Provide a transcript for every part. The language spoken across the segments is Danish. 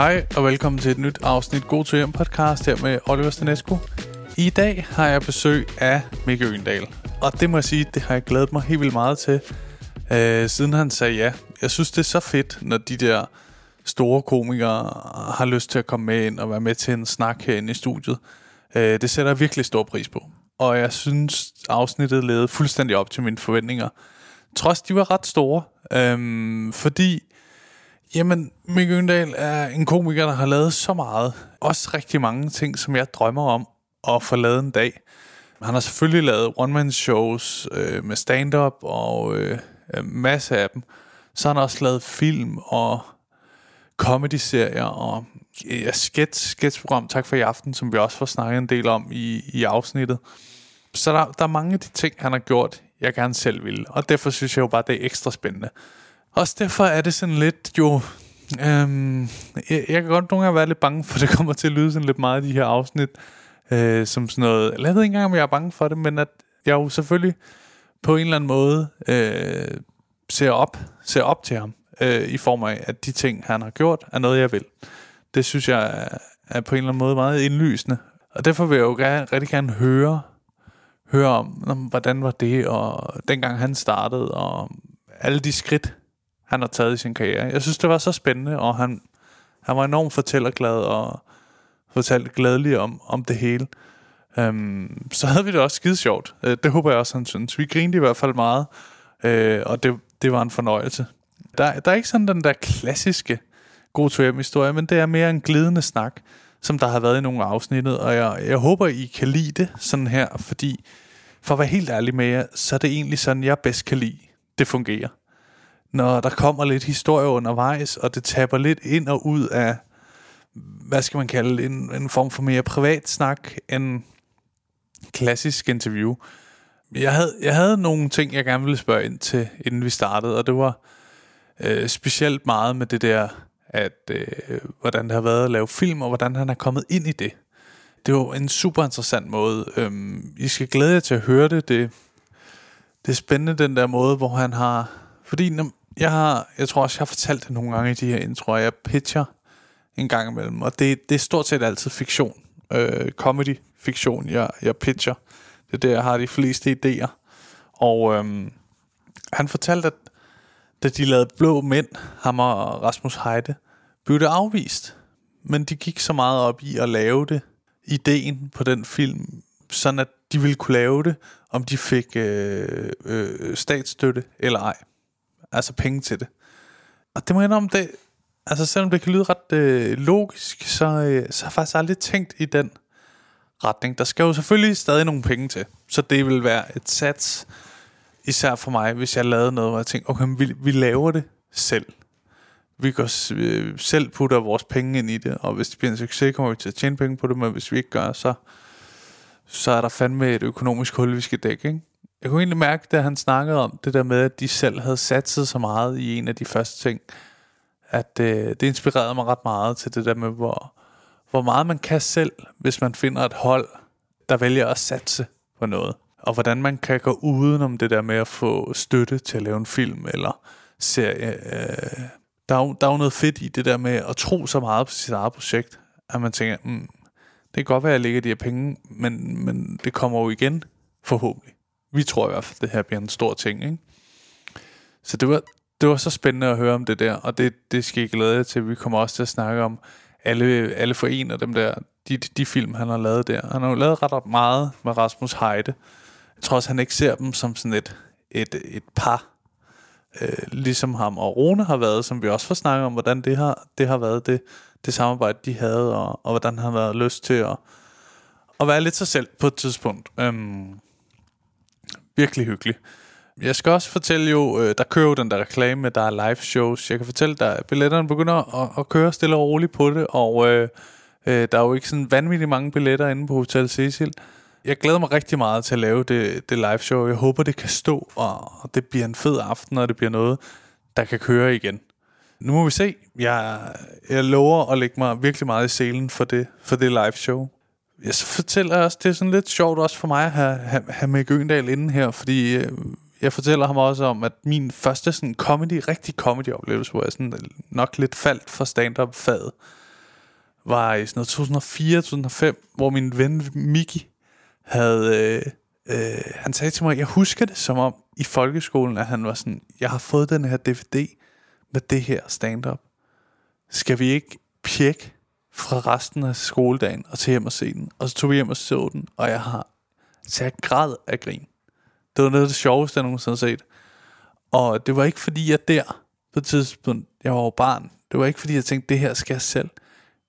Hej og velkommen til et nyt afsnit God til hjem podcast her med Oliver Stanescu. I dag har jeg besøg af Mikke Øgendal, og det må jeg sige, det har jeg glædet mig helt vildt meget til, øh, siden han sagde ja. Jeg synes, det er så fedt, når de der store komikere har lyst til at komme med ind og være med til en snak herinde i studiet. Øh, det sætter jeg virkelig stor pris på. Og jeg synes, afsnittet levede fuldstændig op til mine forventninger. Trods de var ret store. Øh, fordi Jamen, Mikke Øndal er en komiker, der har lavet så meget. Også rigtig mange ting, som jeg drømmer om at få lavet en dag. Han har selvfølgelig lavet one-man-shows øh, med stand-up og øh, masse af dem. Så har han også lavet film og comedy-serier og ja, sketch, sketchprogram, tak for i aften, som vi også får snakket en del om i, i afsnittet. Så der, der er mange af de ting, han har gjort, jeg gerne selv ville. Og derfor synes jeg jo bare, det er ekstra spændende. Også derfor er det sådan lidt jo... Øhm, jeg, jeg kan godt nogle gange være lidt bange for, at det kommer til at lyde sådan lidt meget i de her afsnit. Øh, som sådan noget... Jeg ved ikke engang, om jeg er bange for det, men at jeg jo selvfølgelig på en eller anden måde øh, ser op, ser op til ham. Øh, I form af, at de ting, han har gjort, er noget, jeg vil. Det synes jeg er, er på en eller anden måde meget indlysende. Og derfor vil jeg jo gerne, rigtig gerne høre, høre om, om, hvordan var det, og dengang han startede, og alle de skridt, han har taget i sin karriere. Jeg synes, det var så spændende, og han, han var enormt fortællerglad og fortalte glædeligt om, om det hele. Øhm, så havde vi det også skide sjovt. Øh, det håber jeg også, han synes. Vi grinede i hvert fald meget, øh, og det, det var en fornøjelse. Der, der er ikke sådan den der klassiske god to historie, men det er mere en glidende snak, som der har været i nogle afsnittet, og jeg, jeg håber, I kan lide det sådan her, fordi for at være helt ærlig med jer, så er det egentlig sådan, jeg bedst kan lide, det fungerer når der kommer lidt historie undervejs, og det taber lidt ind og ud af, hvad skal man kalde en, en form for mere privat snak end klassisk interview. Jeg havde, jeg havde nogle ting, jeg gerne ville spørge ind til, inden vi startede, og det var øh, specielt meget med det der, at øh, hvordan det har været at lave film, og hvordan han er kommet ind i det. Det var en super interessant måde. Øhm, I skal glæde jer til at høre det. Det, det er spændende, den der måde, hvor han har... Fordi når, jeg har, jeg tror også, jeg har fortalt det nogle gange i de her introer. Jeg pitcher en gang imellem, og det, det er stort set altid fiktion. Øh, comedy-fiktion, jeg, jeg pitcher. Det er der, jeg har de fleste idéer. Og øhm, han fortalte, at da de lavede Blå Mænd, ham og Rasmus Heide, blev det afvist. Men de gik så meget op i at lave det, ideen på den film, sådan at de ville kunne lave det, om de fik øh, øh, statsstøtte eller ej altså penge til det. Og det må jeg om det, altså selvom det kan lyde ret øh, logisk, så, øh, så har jeg faktisk aldrig tænkt i den retning. Der skal jo selvfølgelig stadig nogle penge til, så det vil være et sats, især for mig, hvis jeg lavede noget, hvor jeg tænkte, okay, vi, vi laver det selv. Vi går øh, selv putter vores penge ind i det, og hvis det bliver en succes, kommer vi til at tjene penge på det, men hvis vi ikke gør, så, så er der fandme et økonomisk hul, vi skal dække, ikke? Jeg kunne egentlig mærke, da han snakkede om det der med, at de selv havde satset så meget i en af de første ting, at øh, det inspirerede mig ret meget til det der med, hvor, hvor meget man kan selv, hvis man finder et hold, der vælger at satse på noget. Og hvordan man kan gå udenom det der med at få støtte til at lave en film eller serie. Øh, der, er jo, der er jo noget fedt i det der med at tro så meget på sit eget projekt, at man tænker, mm, det kan godt være, at jeg lægger de her penge, men, men det kommer jo igen, forhåbentlig. Vi tror i hvert fald, at det her bliver en stor ting, ikke? Så det var, det var så spændende at høre om det der, og det, det skal jeg glæde jer til. Vi kommer også til at snakke om alle, alle for en af dem der, de, de film, han har lavet der. Han har jo lavet ret meget med Rasmus Heide. Jeg tror også, han ikke ser dem som sådan et, et, et par, øh, ligesom ham og Rune har været, som vi også får snakket om, hvordan det har, det har været, det, det samarbejde, de havde, og, og hvordan han har været lyst til at, at være lidt sig selv på et tidspunkt. Øhm, virkelig hyggelig. Jeg skal også fortælle jo, øh, der kører jo den der reklame, der er live shows. Jeg kan fortælle dig, at billetterne begynder at, at køre stille og roligt på det, og øh, øh, der er jo ikke sådan vanvittigt mange billetter inde på Hotel Cecil. Jeg glæder mig rigtig meget til at lave det, det live show. Jeg håber, det kan stå, og, og det bliver en fed aften, og det bliver noget, der kan køre igen. Nu må vi se. Jeg, jeg lover at lægge mig virkelig meget i selen for det, for det live show jeg så fortæller også, det er sådan lidt sjovt også for mig at have, have, have med Gøndal inden her, fordi øh, jeg fortæller ham også om, at min første sådan comedy, rigtig comedy oplevelse, hvor jeg sådan nok lidt faldt for stand-up faget, var i sådan noget 2004-2005, hvor min ven Miki havde... Øh, øh, han sagde til mig, jeg husker det som om i folkeskolen, at han var sådan, jeg har fået den her DVD med det her stand-up. Skal vi ikke pjekke fra resten af skoledagen og til hjem og se den? Og så tog vi hjem og så den, og jeg har så jeg græd af grin. Det var noget af det sjoveste, jeg nogensinde har set. Og det var ikke fordi, jeg der på et tidspunkt, jeg var jo barn, det var ikke fordi, jeg tænkte, det her skal jeg selv.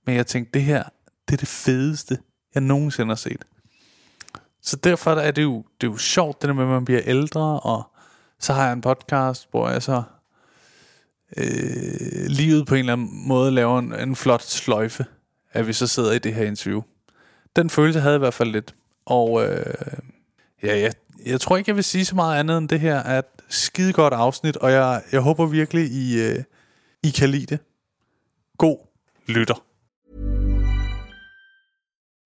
Men jeg tænkte, det her, det er det fedeste, jeg nogensinde har set. Så derfor er det jo, det er jo sjovt, det der med, at man bliver ældre, og så har jeg en podcast, hvor jeg så øh, livet på en eller anden måde laver en, en flot sløjfe, at vi så sidder i det her interview. Den følelse havde jeg i hvert fald lidt. Og øh, ja, jeg, jeg tror ikke, jeg vil sige så meget andet end det her, at skide godt afsnit, og jeg, jeg håber virkelig, I, øh, I kan lide det. God lytter.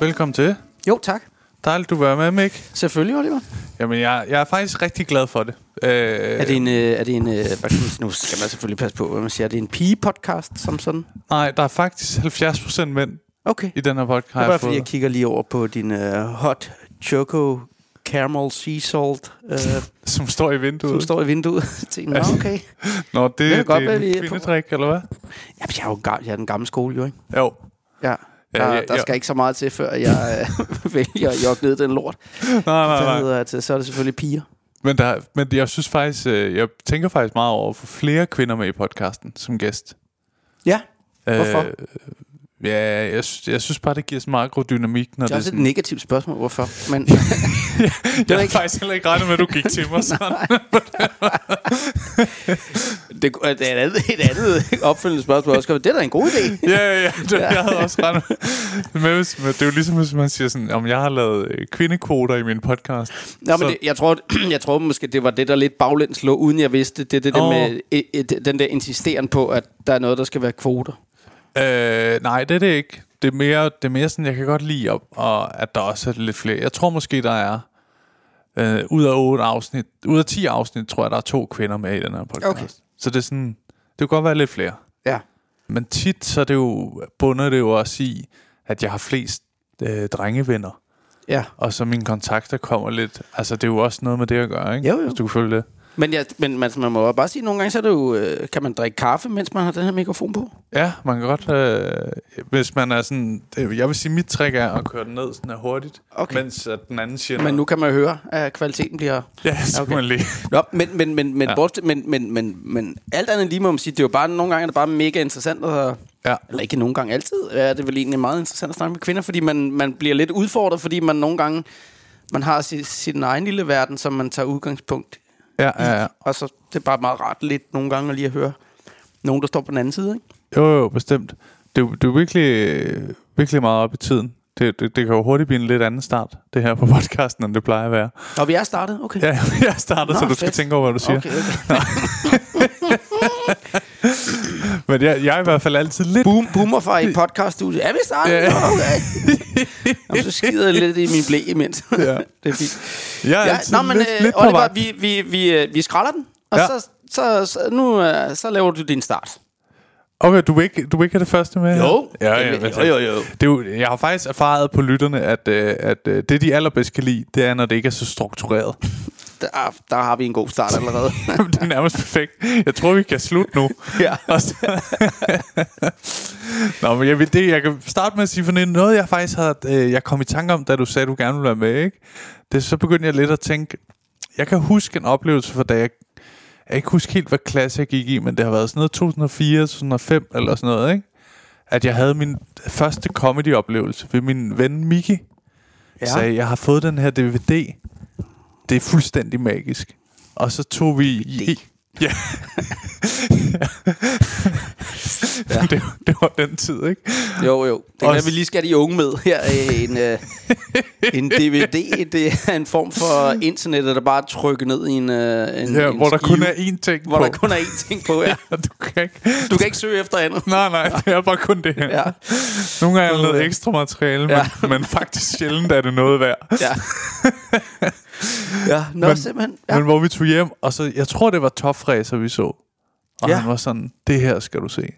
Velkommen til. Jo, tak. Dejligt, du var med, Mik. Selvfølgelig, Oliver. Jamen, jeg, jeg er faktisk rigtig glad for det. Øh, Er det en, øh, er det en øh, nu skal man selvfølgelig passe på, hvad man siger. Er det en pige-podcast som sådan? Nej, der er faktisk 70% mænd Okay. i den her podcast. Det er bare fordi, jeg kigger lige over på din øh, hot choco caramel sea salt, øh, som står i vinduet. som står i vinduet. Tænkte, Nå, okay. Nå, det, det, godt det være, er kvindedrik, eller hvad? Jamen, jeg er jo ga- jeg er den gamle skole, jo, ikke? Jo. Ja. Der, Ja, ja, der ja. skal ikke så meget til, før jeg øh, vælger at jogge ned den lort. Nej, nej, nej. hedder, at, så er det selvfølgelig piger. Men, der, men jeg synes faktisk, øh, jeg tænker faktisk meget over at få flere kvinder med i podcasten som gæst. Ja, hvorfor? Øh, ja, jeg, jeg synes bare, det giver så meget god dynamik, når det det er er også et sådan... negativt spørgsmål, hvorfor. Men Jeg har ikke- faktisk heller ikke regnet med, at du gik til mig sådan. det, det er et andet, et andet opfølgende spørgsmål. Også. Det er da en god idé. ja, ja, ja, det, jeg havde også regnet med. Men, hvis, men det er jo ligesom, hvis man siger sådan, om jeg har lavet øh, kvindekvoter i min podcast. Nå, men Så- det, jeg, tror, jeg tror måske, det var det, der lidt baglæns lå, uden jeg vidste. Det er det der Åh. med et, et, den der insisteren på, at der er noget, der skal være kvoter. Øh, nej, det er det ikke. Det er mere, det er mere sådan, jeg kan godt lide, og, og at der også er lidt flere. Jeg tror måske, der er øh, ud af otte afsnit, ud af 10 afsnit, tror jeg, der er to kvinder med i den her podcast. Okay. Så det er sådan, det kunne godt være lidt flere. Ja. Men tit, så er det jo, bunder det jo også i, at jeg har flest øh, drengevenner. Ja. Og så mine kontakter kommer lidt, altså det er jo også noget med det at gøre, ikke? Jo, jo. Hvis du kan følge det. Men, jeg, men man, man må bare sige, nogle gange så er det jo, øh, kan man drikke kaffe, mens man har den her mikrofon på. Ja, man kan godt, øh, hvis man er sådan, det, jeg vil sige, mit trick er at køre den ned sådan her hurtigt, Okay. mens at den anden siger Men nu kan man høre, at kvaliteten bliver... Ja, så okay. Man lige. Nå, men, men, men, men, Ja. ja. men, men, men, men alt andet lige må man sige, det er jo bare, nogle gange er det bare mega interessant at, Ja. eller ikke nogle gange altid, er det vel egentlig meget interessant at snakke med kvinder, fordi man, man bliver lidt udfordret, fordi man nogle gange, man har sin, sin egen lille verden, som man tager udgangspunkt Ja, ja, ja. Og så det er bare meget rart lidt nogle gange lige at høre nogen, der står på den anden side, ikke? Jo, jo, bestemt. Det, er det er virkelig, virkelig meget op i tiden. Det, det, det kan jo hurtigt blive en lidt anden start, det her på podcasten, end det plejer at være. Og vi er startet, okay. Ja, jeg starter, Nå, så du skal fedt. tænke over, hvad du siger. Okay, okay. Men jeg, jeg er i hvert fald altid lidt... Boom, boomer fra i podcaststudiet. Er vi startet? Ja. Okay. Jamen, så skider jeg lidt i min blæ imens. Ja. det er fint. Ja, altid nå, men lidt, øh, lidt Oliver, vi, vi, vi, øh, vi skralder den, og Ja. ja. så, så, så, nu øh, så laver du din start. Okay, du vil ikke, du vil ikke have det første med? her? Jo. Ja, ja, Jo, men- jo, jo, jo. Det er jo, jeg har faktisk erfaret på lytterne, at, øh, at øh, det, de allerbedst kan lide, det er, når det ikke er så struktureret. Der, der har vi en god start allerede. det er nærmest perfekt. Jeg tror, vi kan slutte nu. ja. Nå, men jeg, vil det, jeg kan starte med at sige, for noget, jeg faktisk har, øh, jeg kom i tanke om, da du sagde, du gerne ville være med, ikke? Det, så begyndte jeg lidt at tænke, jeg kan huske en oplevelse for da jeg, jeg ikke huske helt, hvad klasse jeg gik i, men det har været sådan noget 2004, 2005 eller sådan noget, ikke? At jeg havde min første comedy-oplevelse ved min ven Miki. Ja. Sagde, jeg har fået den her DVD. Det er fuldstændig magisk. Og så tog vi... I, ja. ja. det, det var den tid, ikke? Jo, jo. Det kan vi lige skal de unge med her. øh, En, øh, en DVD, det er en form for internettet, der bare er trykket ned i en, øh, en Ja, en hvor der kun er én ting Hvor på. der kun er én ting på, ja. du kan ikke... Du kan ikke søge efter andet. Nej, nej, det er bare kun det her. Ja. Nogle gange er noget ekstra materiale, men, Ja. men faktisk sjældent er det noget værd. Ja. Ja, nå, Men- simpelthen. Ja. Men hvor vi tog hjem, og så, jeg tror, det var Topfræser, vi så. Og ja. Ja. han var sådan, det her skal du se.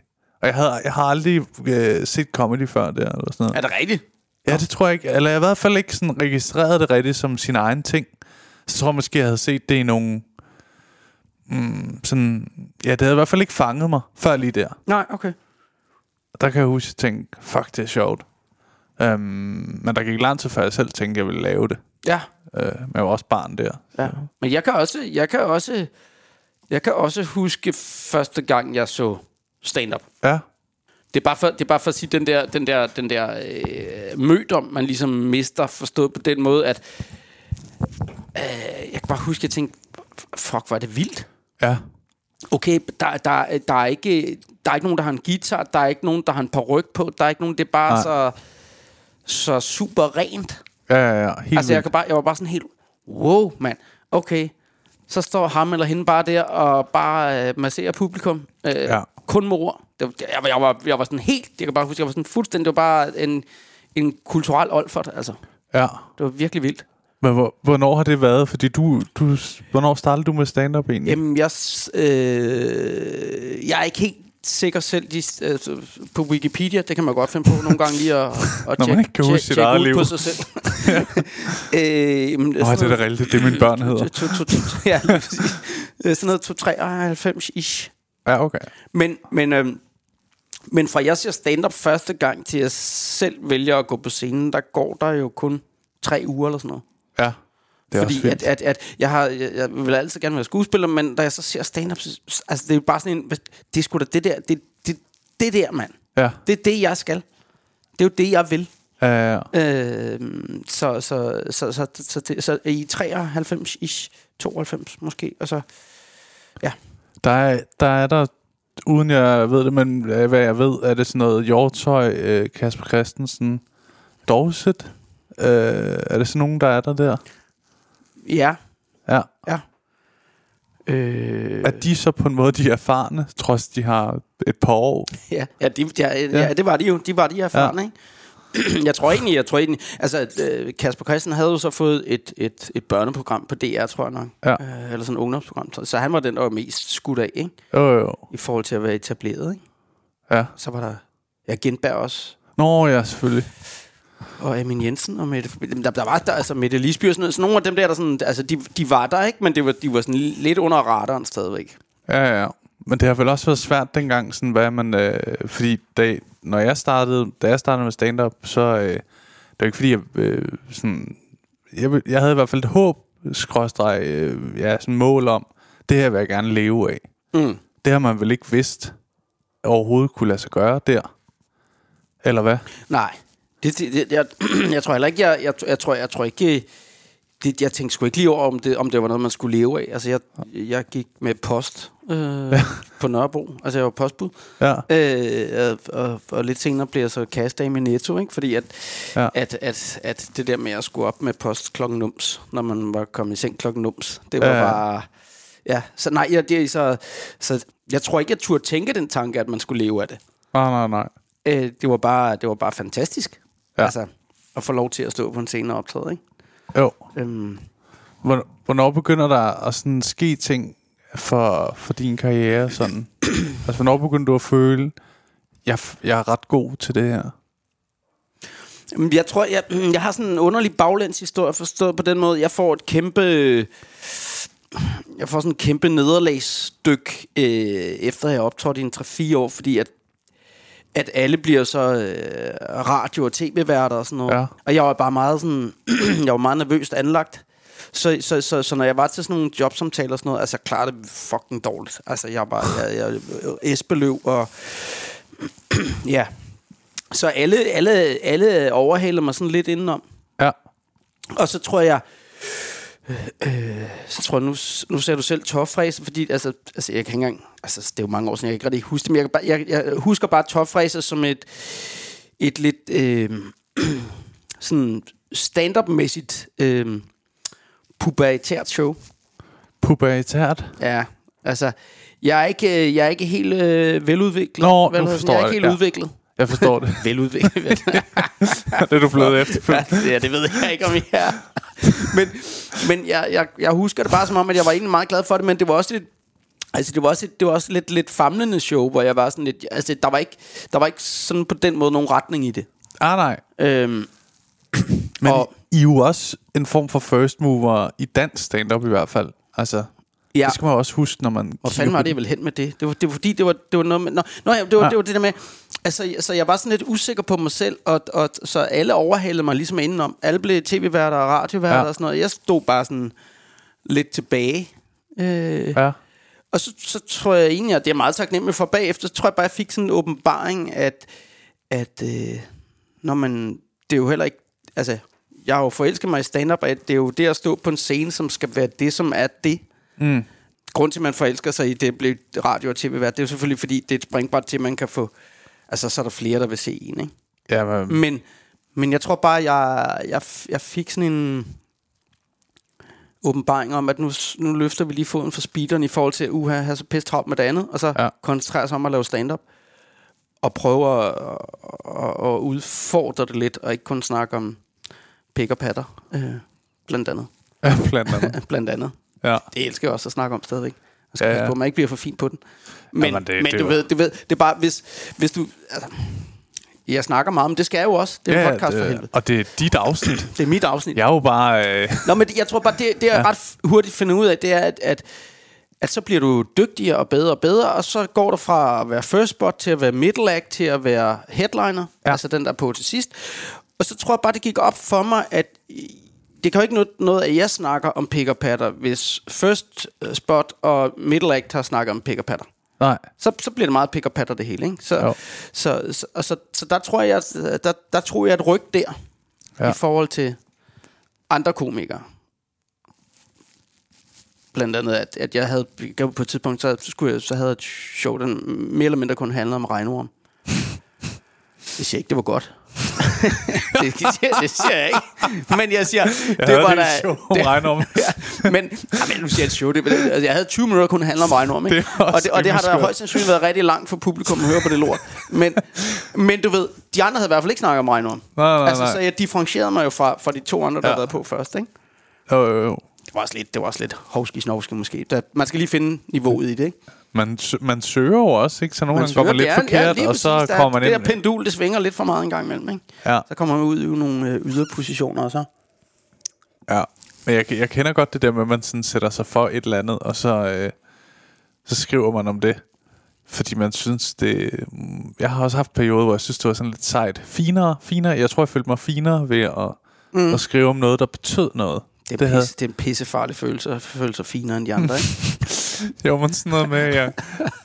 Og jeg, havde, jeg har aldrig øh, set comedy før der, eller sådan noget. Er det rigtigt? Ja, det tror jeg ikke. Eller jeg har i hvert fald ikke sådan registreret det rigtigt som sin egen ting. Så tror jeg måske, jeg havde set det i nogle... Mm, sådan, ja, det havde i hvert fald ikke fanget mig før lige der. Nej, okay. Og der kan jeg huske, at jeg tænkte, fuck, det er sjovt. Um, men der gik lang tid før jeg selv tænkte, at jeg ville lave det. Ja. Uh, men jeg var også barn der. Ja. Men jeg kan også, jeg kan også, jeg kan også huske første gang, jeg så stand-up. Ja, Det er bare for, det er bare for at sige den der, den der, den der øh, mødom, man ligesom mister, forstået på den måde, at øh, jeg kan bare huske, at jeg tænkte, fuck, hvor er det vildt. ja, Okay, der, der, der, er ikke, der er ikke nogen, der har en guitar, der er ikke nogen, der har en paryk på, der er ikke nogen, det er bare Nej. så, så super rent. ja, ja, ja. Helt Altså, jeg, kan bare, jeg var bare sådan helt, wow, mand, okay. Så står ham eller hende bare der og bare øh, masserer publikum. Øh, Ja. Kun med ord. Det, var- jeg, var- jeg, var, jeg var sådan helt, jeg kan bare huske, jeg var sådan fuldstændig, det var bare en, en kulturel olfert, altså. Ja. Det var virkelig vildt. Men hvor, hvornår har det været? Fordi du, du, hvornår startede du med stand-up egentlig? Jamen, jeg, øh, jeg er ikke helt sikker selv de, øh, på Wikipedia. Det kan man godt finde på nogle gange lige at, at man tjekke, ikke kan huske sit eget liv. på sig selv. øh, jamen, det er da rigtigt. Det er mine børn hedder. To, to, to, ja. Øh, Sådan noget 293-ish. Ja, okay. Men, men, øhm, men fra jeg ser stand-up første gang til jeg selv vælger at gå på scenen, der går der jo kun tre uger eller sådan noget. Ja. Det er Fordi at, at, at jeg, har, jeg, jeg vil altid gerne være skuespiller, men da jeg så ser stand-up, så, altså det er jo bare sådan en, det er sgu da det der, det, det, det der, mand. Ja. Det er det, jeg skal. Det er jo det, jeg vil. Ja, ja. Øh, så, så, så, så, så, det, så i 93-ish, 92 måske, og så, Der er, der er der, uden jeg ved det, men øh, hvad jeg ved, er det sådan noget Hjortøj, øh, Kasper Christensen, Dorset. Øh, er det sådan nogen, der er der der? Ja, Ja. ja. Øh, Er de så på en måde de erfarne, trods de har et par år? Ja, ja, de, ja, ja. ja, det var de jo. De var de erfarne, ja. ikke? jeg tror egentlig, jeg tror egentlig, altså øh, Kasper Christen havde jo så fået et, et, et børneprogram på DR, tror jeg nok. Ja. Øh, eller sådan et ungdomsprogram. Så- han var den, der var mest skudt af, ikke? Jo, jo. I forhold til at være etableret, ikke? Ja. Så var der, ja, Gentberg også. Nå, ja, selvfølgelig. Og Amin Jensen og Mette, der, der var der, altså Mette Lisby og sådan noget. Så nogle af dem der, der sådan, altså de, de var der, ikke? Men det var, de var sådan lidt under radaren stadigvæk. Ja, ja. Men det har vel også været svært dengang, sådan, hvad man... Øh, fordi da, når jeg startede, da jeg startede med stand-up, så... Øh, det var ikke fordi, jeg... Øh, sådan, jeg, jeg havde i hvert fald et håb, skråstreg, øh, ja, sådan mål om, det her vil jeg gerne leve af. Mm. Det har man vel ikke vidst overhovedet kunne lade sig gøre der. Eller hvad? Nej. Det, det, det, jeg, jeg tror heller ikke, jeg, jeg, jeg, tror, jeg tror ikke, det, jeg tænkte sgu ikke lige over, om det, om det var noget, man skulle leve af. Altså, jeg, jeg gik med post øh, på Nørrebro. Altså, jeg var postbud. Ja. Øh, og, og, og lidt senere blev jeg så kastdame i Netto, ikke? Fordi at, Ja. at, at, at det der med at skulle op med post klokken nums, når man var kommet i seng klokken nums, det var Ja, bare... Ja, så nej, jeg, det, så, så jeg tror ikke, jeg turde tænke den tanke, at man skulle leve af det. Nej, nej, nej. Øh, det, var bare, det var bare fantastisk. Ja. Altså, at få lov til at stå på en scene og optræde, ikke? Jo. Øhm, Hvor- Hvornår begynder der at sådan ske ting for, for din karriere? Sådan? altså, hvornår begynder du at føle, jeg, jeg er ret god til det her? Jeg tror, jeg, jeg har sådan en underlig baglæns historie forstået på den måde. Jeg får et kæmpe jeg får sådan en kæmpe nederlagsstyk, øh, efter jeg har optrådt i en 3-4 år, fordi at, at alle bliver så øh, radio- og tv-værter og sådan noget. Ja. Og jeg var bare meget sådan, jeg var meget nervøst anlagt. Så, så, så, så når jeg var til sådan nogle jobsamtaler og sådan noget, altså jeg klarede det fucking dårligt. Altså jeg var, jeg, jeg, Esbeløv og ja. Så alle, alle, alle overhalede mig sådan lidt indenom. Ja. Og så tror jeg, øh, så tror jeg, nu, nu ser du selv tårfræse, fordi altså, altså, jeg kan ikke engang, altså, det er jo mange år siden, jeg kan ikke rigtig huske det, men jeg, bare, jeg, jeg husker bare tårfræse som et, et lidt øh, sådan stand-up-mæssigt øh, pubertært show. Pubertært. Ja, altså, jeg er ikke, øh, jeg er ikke helt øh, veludviklet. Nå, nu forstår jeg er jeg ikke det, helt ja. udviklet. Jeg forstår det. Veludviklet. det er du blevet efter. ja, det ved jeg ikke, om jeg er. men men jeg, jeg, jeg husker det bare som om, at jeg var egentlig meget glad for det, men det var også lidt, Altså, det var også, et, det var også lidt, lidt famlende show, hvor jeg var sådan lidt... Altså, der var, ikke, der var ikke sådan på den måde nogen retning i det. Ah, nej. Øhm, Men Og- I er jo også en form for first mover i dansk stand-up i hvert fald. Altså, ja, det skal man også huske, når man kigger fanden var det, jeg ville hen med det? Det var, det var fordi, det var, det var noget med... Nå, nå ja, det var, Ja. det var det der med... Altså, så jeg var sådan lidt usikker på mig selv, og, og så alle overhalede mig ligesom indenom. Alle blev tv-værter og radioværter Ja. og sådan noget. Jeg stod bare sådan lidt tilbage. Øh, Ja. Og så, så tror jeg egentlig, at det er meget taknemmelig for bagefter, så tror jeg bare, jeg fik sådan en åbenbaring, at, at øh, når man, det er jo heller ikke, altså, jeg har jo forelsket mig i stand-up, og det er jo det at stå på en scene, som skal være det, som er det. Mm. Grund til, at man forelsker sig i det, blive radio og tv vært det er jo selvfølgelig, fordi det er et springbræt til, at man kan få, altså, så er der flere, der vil se en, ikke? Ja, men, Men, men jeg tror bare, jeg, jeg, jeg fik sådan en åbenbaring om, at nu, nu løfter vi lige foden for speederen i forhold til, at uha, have så pisse travlt med det andet, og så ja. koncentrere sig om at lave stand-up, og prøve at, at, at udfordre det lidt, og ikke kun snakke om pik og patter, øh, blandt andet. ja, blandt andet. blandt andet. Ja. Det elsker jeg også at snakke om stadigvæk. Jeg skal Ja, ja, ja. ja. på, at man ikke bliver for fin på den. Men, Jamen, men, det- det, men det er du, jo- ved, du ved, det er bare, hvis, hvis du... Altså, jeg snakker meget om, det skal jeg jo også. Det er en podcast for helvede. det, og det er dit afsnit. Det er mit afsnit. Jeg er jo bare... Øh, Nå, men det- jeg tror bare, det, det jeg ja. ret hurtigt finder ud af, det er, at, at, at så bliver du dygtigere og bedre og bedre, og så går du fra at være first spot til at være middle act, til at være headliner, Ja. ja. altså den der er på til sidst. Og så tror jeg bare, det gik op for mig, at det kan jo ikke noget, noget at jeg snakker om pick og patter, hvis first øh, spot og middle act har snakket om pick og patter. nej. Så, så bliver det meget pick og patter det hele, ikke? Så, Jo. så, så, og så, så der tror jeg, der, der tror jeg et ryg der, Ja. i forhold til andre komikere. Blandt andet, at, at jeg havde på et tidspunkt, så, skulle jeg, så havde jeg et show, der mere eller mindre kun handlede om regnorm. Det siger ikke, det var godt. det, siger, det siger jeg ikke. Men jeg siger, Jeg det var da... show det- regnorm. ja, men, ja, men nu siger jeg et show. Det, altså, jeg havde 20 minutter, kun handle om regnorm. Ikke? Det og det, og det har da højst sandsynligt været rigtig langt for publikum at høre på det lort. Men, men du ved, de andre havde i hvert fald ikke snakket om regnorm. Nej, nej, altså, nej. Så jeg differentierede mig jo fra, fra de to andre, der Ja. havde været på først. Ikke? Jo, jo, jo. Det var også lidt, det var også lidt hovski snovski måske. Der, man skal lige finde niveauet i det, ikke? Man, man søger jo også, ikke? Så nogle gange går man lidt det er- forkert, lige og så præcis. Er- kommer man Det ind... der pendul, det svinger lidt for meget en gang imellem, ikke? Ja, Så kommer man ud i nogle øh, yderpositioner, og så... ja. Men jeg, jeg kender godt det der med, at man sådan sætter sig for et eller andet, og så, øh, så skriver man om det. Fordi man synes, det... mm, Jeg har også haft perioder, hvor jeg synes, det var sådan lidt sejt. Finere, finere. Jeg tror, jeg følte mig finere ved at, mm. at skrive om noget, der betød noget. Det er, Det pisse, det er en pissefarlig følelse, at føle sig finere end de andre, ikke? Jo, men sådan noget med, at jeg,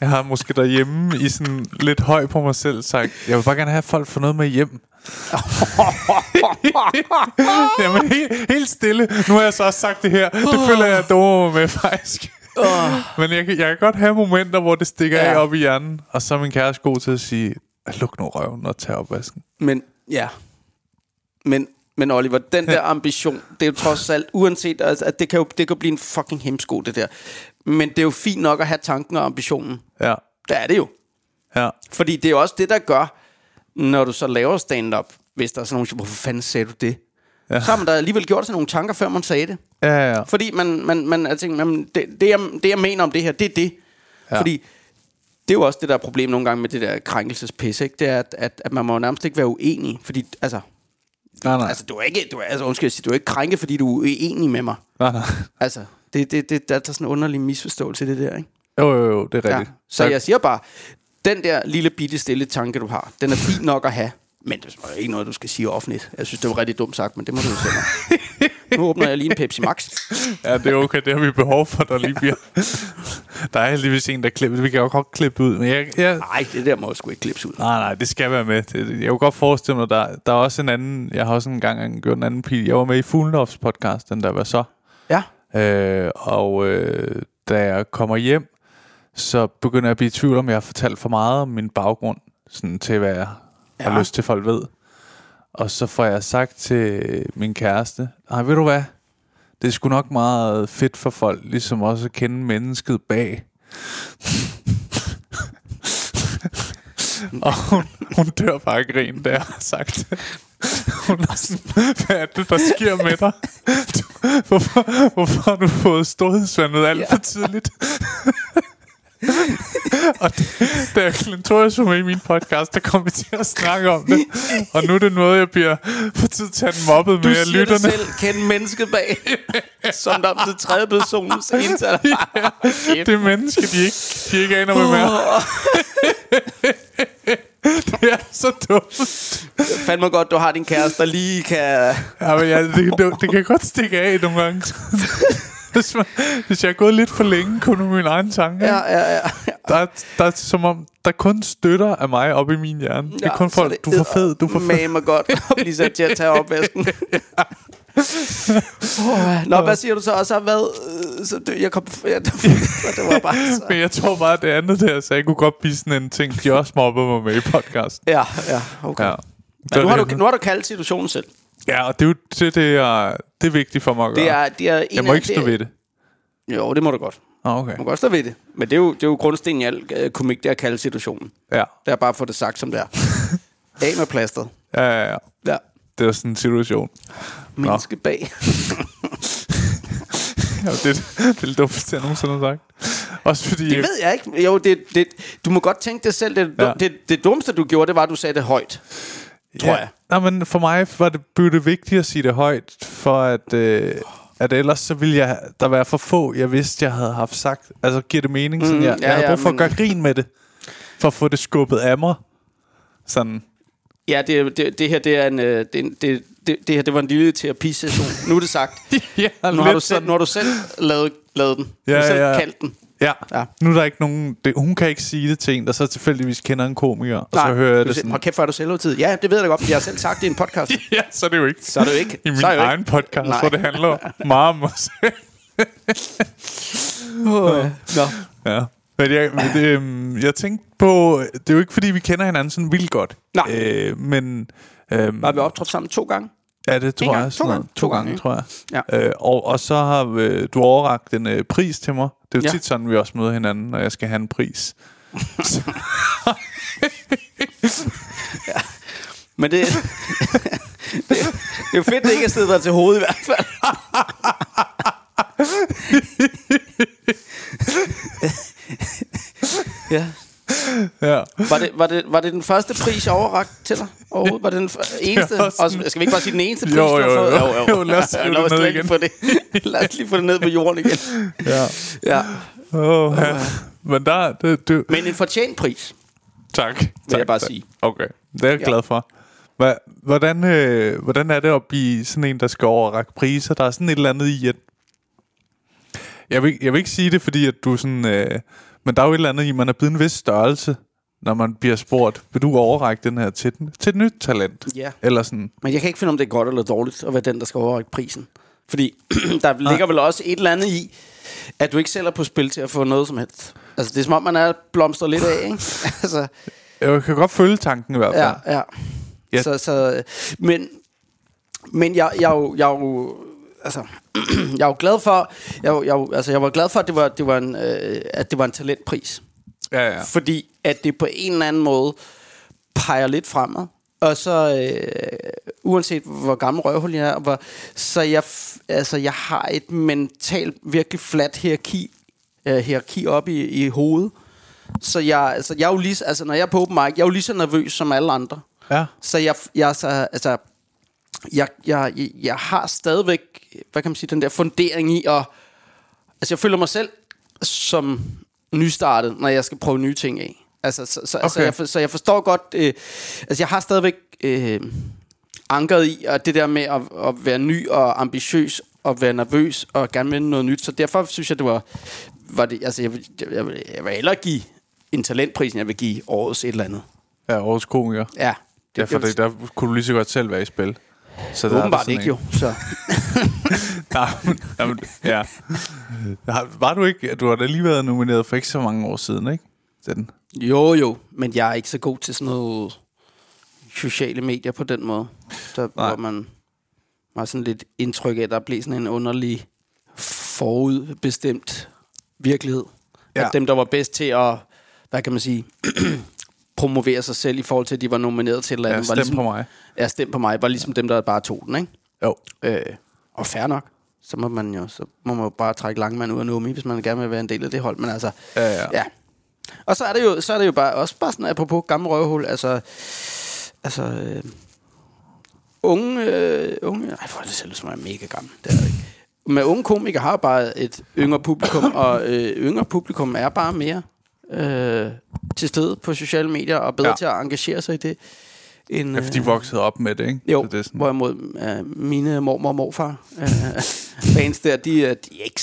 jeg har måske derhjemme i sådan lidt høj på mig selv sagt, jeg vil bare gerne have, at folk får noget med hjem. Jamen, helt, helt stille. Nu har jeg så også sagt det her. Det føler jeg, mig med, faktisk. Men jeg, kan- jeg kan godt have momenter, hvor det stikker Ja. af op i hjernen, og så er min kæreste god til at sige, luk nu røven og tag opvasken. Men ja. Men, men Oliver, den der ambition, det er jo trods alt, uanset, altså, at det kan jo det kan blive en fucking hemsko, det der. Men det er jo fint nok at have tanken og ambitionen. Ja, Det er det jo. ja. Fordi det er jo også det, der gør, når du så laver stand-up, hvis der er sådan nogen, hvorfor fanden sagde du det? Ja. Så har man da alligevel gjort sig nogle tanker, før man sagde det. Ja, ja, ja. Fordi man, man, man tænker, man, det, det, jeg, det, jeg mener om det her, det er det. Ja. Fordi det er jo også det der er problem nogle gange med det der krænkelsespis, ikke? Det er, at, at, at man må nærmest ikke være uenig. Fordi, altså, Nej, nej. altså du er ikke, du er, altså, undskyld, du er ikke krænket, fordi du er uenig med mig. nej, nej. Altså, Det, det, det, der er sådan en underlig misforståelse i det der, ikke? Jo, jo, jo, det er Ja. rigtigt. Så jeg siger bare, den der lille bitte stille tanke, du har, den er fin nok at have. Men det er ikke noget, du skal sige offentligt. Jeg synes, det var rigtig dumt sagt, men det må du jo selv. Nu åbner jeg lige en Pepsi Max. Ja, det er okay, det har vi behov for, der lige bliver... der er heldigvis en, der klipper. Vi kan jo godt klippe ud, men jeg, jeg, Nej, det der må sgu ikke klippes ud. Nej, nej, det skal være med. Jeg kunne godt forestille mig, der, der er også en anden... Jeg har også en gang gjort en anden pil. Jeg var med i Fuglendorfs podcast, den der var så. Øh, og øh, da jeg kommer hjem, så begynder jeg at blive i tvivl om, jeg har fortalt for meget om min baggrund, sådan til hvad jeg ja. har lyst til, folk ved. Og så får jeg sagt til min kæreste, nej, ved du hvad? Det er sgu nok meget fedt for folk, ligesom også at kende mennesket bag. Og hun, hun dør bare af grin, jeg har sagt. Hun er sådan, hvad er det, der sker med dig? Du, hvorfor, hvorfor har du fået storhedsvandet alt for tidligt? og det, da jeg Clintorius var med i min podcast, der kom vi til at snakke om det. Og nu er det noget, jeg bliver for tid til at mobbet Du med af siger lytterne. det selv, kende mennesket bag. Som der er til tredje personens ental. Det er mennesker, de ikke, de ikke aner, hvem er. det er så dumt. Fandme godt, du har din kæreste, der lige kan... Ja, men ja, det, det, det kan godt stikke af nogle gange. hvis, man, hvis jeg er gået lidt for længe, kun med min egen tanke. Ja, ja, ja. Der, er, der er som om, der kun støtter af mig op i min hjerne. Det er kun folk, du er for fed, du er for fed. Mame godt at blive sat til at tage opvasken. oh, Nå, hvad siger du så? Og så hvad? øh, Så det, jeg kom... Ja, det, var bare så. Men jeg tror bare, at det andet der, så jeg kunne godt blive sådan en ting, de også mobber mig med i podcast. Ja, ja, okay. Ja. Så nu, har du, nu har du kaldt situationen selv. Ja, og det er jo det, det, er, det er vigtigt for mig at gøre. Det er, det er en jeg må af- ikke stå det, ved det. Jo, det må du godt. Ah, okay. Du må godt stå ved det. Men det er jo, det er jo grundstenen i al øh, komik, det er at kalde situationen. Ja. Det er bare at få det sagt, som det er. Af med plasteret. Ja, ja, ja. Ja. Det er sådan en situation. Menneske bag. Ja, det, det er det dummeste, jeg nogensinde har sagt. Også fordi... Det ved jeg ikke. Jo, det, det, du må godt tænke det selv. Det, Ja. ja. det, det dummeste, du gjorde, det var, at du sagde det højt. Tror jeg. Nej, men for mig var det, blev det vigtigt at sige det højt, for at, øh, at ellers så ville jeg, der være for få, jeg vidste, jeg havde haft sagt. Altså, giver det mening? Sådan, Mm, jeg, ja, jeg havde ja, brug for men- at gøre grin med det, for at få det skubbet af mig. Sådan, Ja, det, det, det her, det er en, øh, det, det, det, det her, det var en lille terapisession. Nu er det sagt. ja, Nu har, du selv, nu har du selv lavet, lavet den. Du Ja, har selv ja. kaldt den. Ja. Ja. Nu er der ikke nogen... Det, hun kan ikke sige det til en, der så tilfældigvis kender en komiker. Og så hører jeg du det sådan... Hold kæft, hvor er du selvudtid. Ja, det ved jeg da godt. Jeg har selv sagt det i en podcast. Ja, så er det jo ikke. Så er det jo ikke. I min egen ikke. podcast, Nej. hvor det handler meget om mig selv. Nå. Ja. Men jeg, men det, øhm, jeg tænkte på... Det er jo ikke, fordi vi kender hinanden sådan vildt godt. Nej. Øh, men... Øhm, Har vi optrådt sammen to gange? Ja, det tror gang? jeg. To gange? To To gange, gange, tror jeg. Ja. Øh, og, og så har øh, du overragt en øh, pris til mig. Det er jo Ja. tit sådan, vi også møder hinanden, når jeg skal have en pris. Men det, det, det er jo fedt, det ikke er stedet dig til hovedet i hvert fald. ja. Ja. Var det, var, det, var det den første pris, jeg overrakt til dig overhovedet? Var det den eneste? Sådan- Også, skal vi ikke bare sige den eneste pris, Jo, du har jo, fået? jo. Jo, lad os skrive lad det os ned igen. Det, lad os lige få det ned på jorden igen. ja. Ja. Oh, ja. Men der... Det, det, Men en fortjent pris. tak. Vil jeg bare sige. Okay, det er jeg Ja. glad for. Hvordan, øh, hvordan er det at blive sådan en, der skal overrække priser? Der er sådan et eller andet i, at... Jeg vil, jeg vil ikke sige det, fordi at du sådan... Øh, men der er jo et eller andet i, man er blevet en vis størrelse, når man bliver spurgt, vil du overrække den her til, den, til et nyt talent? Ja. Eller sådan... Men jeg kan ikke finde, om det er godt eller dårligt at være den, der skal overrække prisen. Fordi der ligger vel også et eller andet i, at du ikke selv er på spil til at få noget som helst. Altså, det er som om, man er blomstret lidt af, ikke? altså, Jeg kan godt følge tanken i hvert fald. ja, ja. Ja. Så, så, men men jeg, jeg, jo- jeg, er jo, altså, jeg er jo glad for, jeg, jeg, altså, jeg var glad for, at det var, det var, en, øh, at det var en talentpris. Ja, ja. Fordi at det på en eller anden måde peger lidt fremad. Og så, øh, uanset hvor gammel røvhul jeg er, hvor, så jeg, altså, jeg har et mentalt virkelig fladt hierarki, øh, hierarki op i, i hovedet. Så jeg, altså, jeg er jo lige, altså, når jeg er på open mic, jeg er jo lige så nervøs som alle andre. Ja. Så jeg, jeg, så, altså, jeg, jeg, jeg har stadigvæk, hvad kan man sige, den der fundering i at, Altså, jeg føler mig selv som nystartet, når jeg skal prøve nye ting af. Altså, så, så, okay. altså, jeg, for, så jeg forstår godt... Øh, altså, jeg har stadigvæk øh, ankeret i at det der med at, at være ny og ambitiøs og være nervøs og gerne vil noget nyt. Så derfor synes jeg, det var... var det, altså, jeg, vil- jeg, jeg, jeg vil hellere give en talentpris, end jeg vil give årets et eller andet. Ja, årets komiker. Ja. Ja, for det, der kunne du lige så godt selv være i spil. Så der er Åbenbart sådan ikke jo. Så. Nej, men- jamen, ja. Var du ikke... Du har da lige været nomineret for ikke så mange år siden, ikke? Den. Jo, jo. Men jeg er ikke så god til sådan noget sociale medier på den måde. Der, hvor man har sådan lidt indtryk af, at der bliver sådan en underlig forudbestemt virkelighed. Ja. Ja. At dem, der var bedst til at, hvad kan man sige, promovere sig selv i forhold til, at de var nomineret til et eller Ja, andet. var stem ligesom, på mig. Ja, stem på mig. Var ligesom dem, der bare tog den, ikke? Jo. Øh, og fair nok. Så må man jo så må man jo bare trække Langmand ud af Nomi, hvis man gerne vil være en del af det hold. Men altså, Ja, ja. ja. Og så er det jo, så er det jo bare, også bare sådan, apropos gamle røvhul, altså, altså, øh, unge, øh, unge, nej, for det selv, som er mega gammel, det er det ikke. Men unge komikere har bare et yngre publikum, og øh, yngre publikum er bare mere øh, til stede på sociale medier, og bedre ja. Til at engagere sig i det. End, Ja, for de voksede op med det, ikke? jo, Så det er sådan, hvorimod øh, mine mormor og morfar øh, fans der, de, de er ikke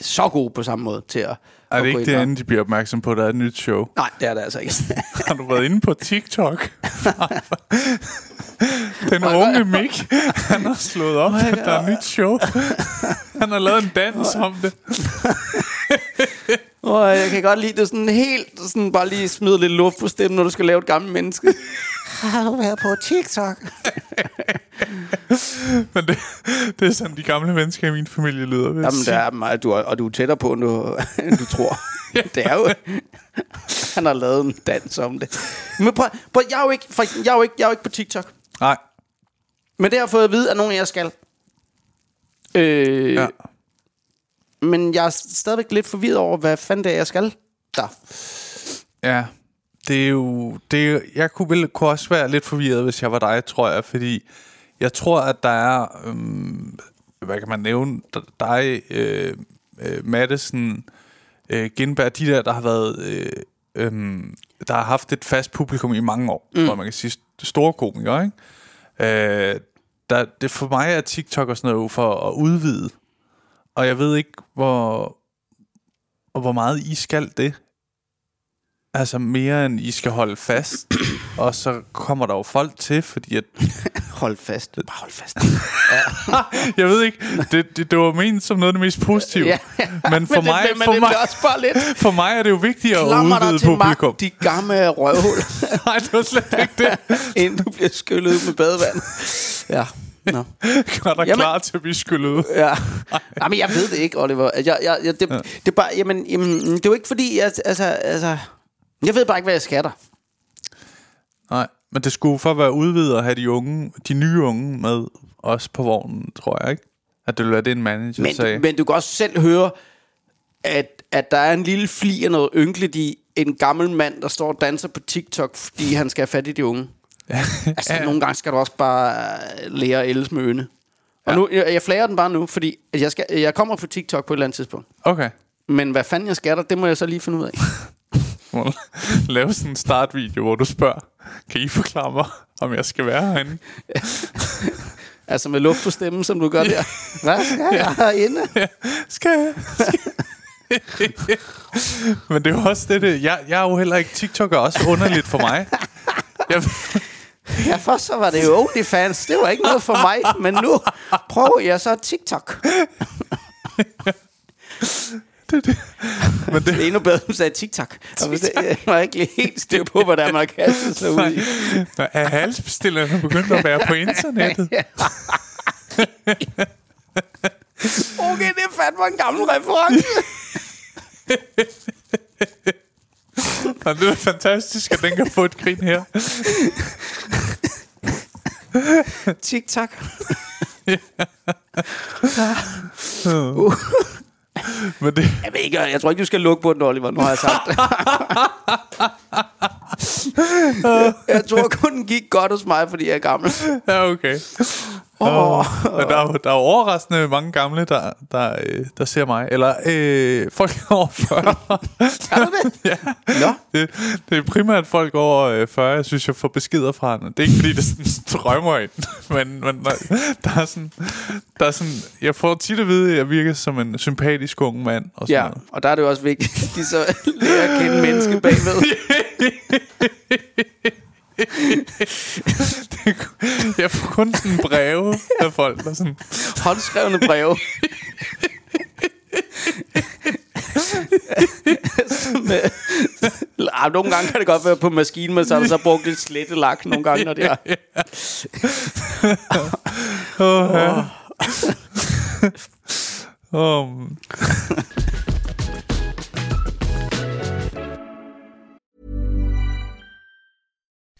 så gode på samme måde til at, er det ikke og- derinde, de bliver opmærksom på, at der er et nyt show? Nej, det er det altså ikke. Har du været inde på TikTok? Den unge Mick, han har slået op, at der er et nyt show. Han har lavet en dans om det. Og jeg kan godt lide det sådan helt, sådan bare lige smide lidt luft på stemmen, når du skal lave et gammelt menneske. Har du været på TikTok? Men det, det er sådan, de gamle mennesker i min familie lyder. Jamen, der er meget, du er, og du er tættere på, end du, end du tror. det er jo... Han har lavet en dans om det. Men prøv, prøv jeg, er jo ikke, for jeg, er jo ikke, jeg er jo ikke på TikTok. Nej, Men det har jeg fået at vide, at nogen af jer skal. Øh, ja. Men jeg er stadigvæk lidt forvirret over, hvad fanden det er, jeg skal der. Ja, det er jo... Det er, jeg kunne, vel, kunne også være lidt forvirret, hvis jeg var dig, tror jeg, fordi jeg tror, at der er... Øhm, hvad kan man nævne? Dig, øh, øh, Madison, øh, Gindberg, de der, der har været... Øh, øhm, der har haft et fast publikum i mange år, mm. hvor man kan sige st- store komikere, ikke? Øh, der, det for mig er TikTok og sådan noget jo for at udvide. Og jeg ved ikke, hvor, og hvor meget I skal det. Altså mere end I skal holde fast. og så kommer der jo folk til, fordi at... Hold fast. Bare hold fast. Jeg ved ikke, det, det, det var ment som noget af det mest positive. Ja. Men for mig, det, men for, det mig, bliver også bare lidt... for mig er det jo vigtigt at Klammer udvide til publikum. magt, de gamle røvhul, Nej, det var slet ikke det. inden du bliver skyllet ud med badevand. Ja. Nå. Gør dig Jamen- klar til at blive skyllet ud. Ja. Nej, men jeg ved det ikke, Oliver. Jeg, jeg, jeg, det, ja. det, er bare, jamen, jamen, det er jo ikke fordi, jeg, altså, altså, jeg ved bare ikke, hvad jeg skatter. Nej, men det skulle for at være udvidet at have de unge, de nye unge med os på vognen, tror jeg ikke. At det ville være det, en manager Men, sagde. men du kan også selv høre, at, at der er en lille fli af noget ynkeligt i en gammel mand, der står og danser på TikTok, fordi han skal have fat i de unge. Altså, ja. nogle gange skal du også bare øh, lære at ældes med øne. Og Ja. nu, jeg, jeg flager den bare nu, fordi jeg, skal, jeg kommer på TikTok på et eller andet tidspunkt. Okay. Men hvad fanden jeg skatter, det må jeg så lige finde ud af. Må lave sådan en startvideo, hvor du spørger, kan I forklare mig, om jeg skal være herinde? Altså med luft på stemmen, som du gør der. Hvad skal jeg herinde? Ja, skal jeg? Skal- Men det er jo også det, det jeg, jeg er jo heller ikke TikTok er også underligt for mig. Jeg, Ja, først så var det jo OnlyFans. Det var ikke noget for mig. Men nu prøver jeg så TikTok. men det, Det er endnu bedre, at du sagde TikTok. Hvis det, jeg var ikke helt styr på, hvad der er, man kastet sig ud i. er halsbestillerne begyndt at være på internettet? Okay, det er fandme en gammel reference. Og det er fantastisk, at den kan få et grin her. TikTok. Men det, Jeg ved ikke, jeg tror ikke, du skal lukke på den, Oliver. Nu har jeg sagt det. jeg tror kun, den gik godt hos mig, fordi jeg er gammel. Ja, okay. Oh. Men der, er, jo- der er jo overraskende mange gamle, der, der, øh, der ser mig. Eller øh, folk over 40. Er du det? ja. Nå. Det, det er primært folk over øh, 40, jeg synes, jeg får beskeder fra hende. Det er ikke, fordi det sådan strømmer ind. Men, men der, der, er sådan, der er sådan... Jeg får tit at vide, at jeg virker som en sympatisk ung mand. Og sådan Ja, noget. og der er det jo også vigtigt, at de så lærer at kende menneske bagved. Jeg får kun sådan breve af folk, der sådan... Håndskrevne breve. Med, ah, nogle gange kan det godt være på maskinen, men så har du så brugt lidt slettelak nogle gange, når det er. Åh, ja. um,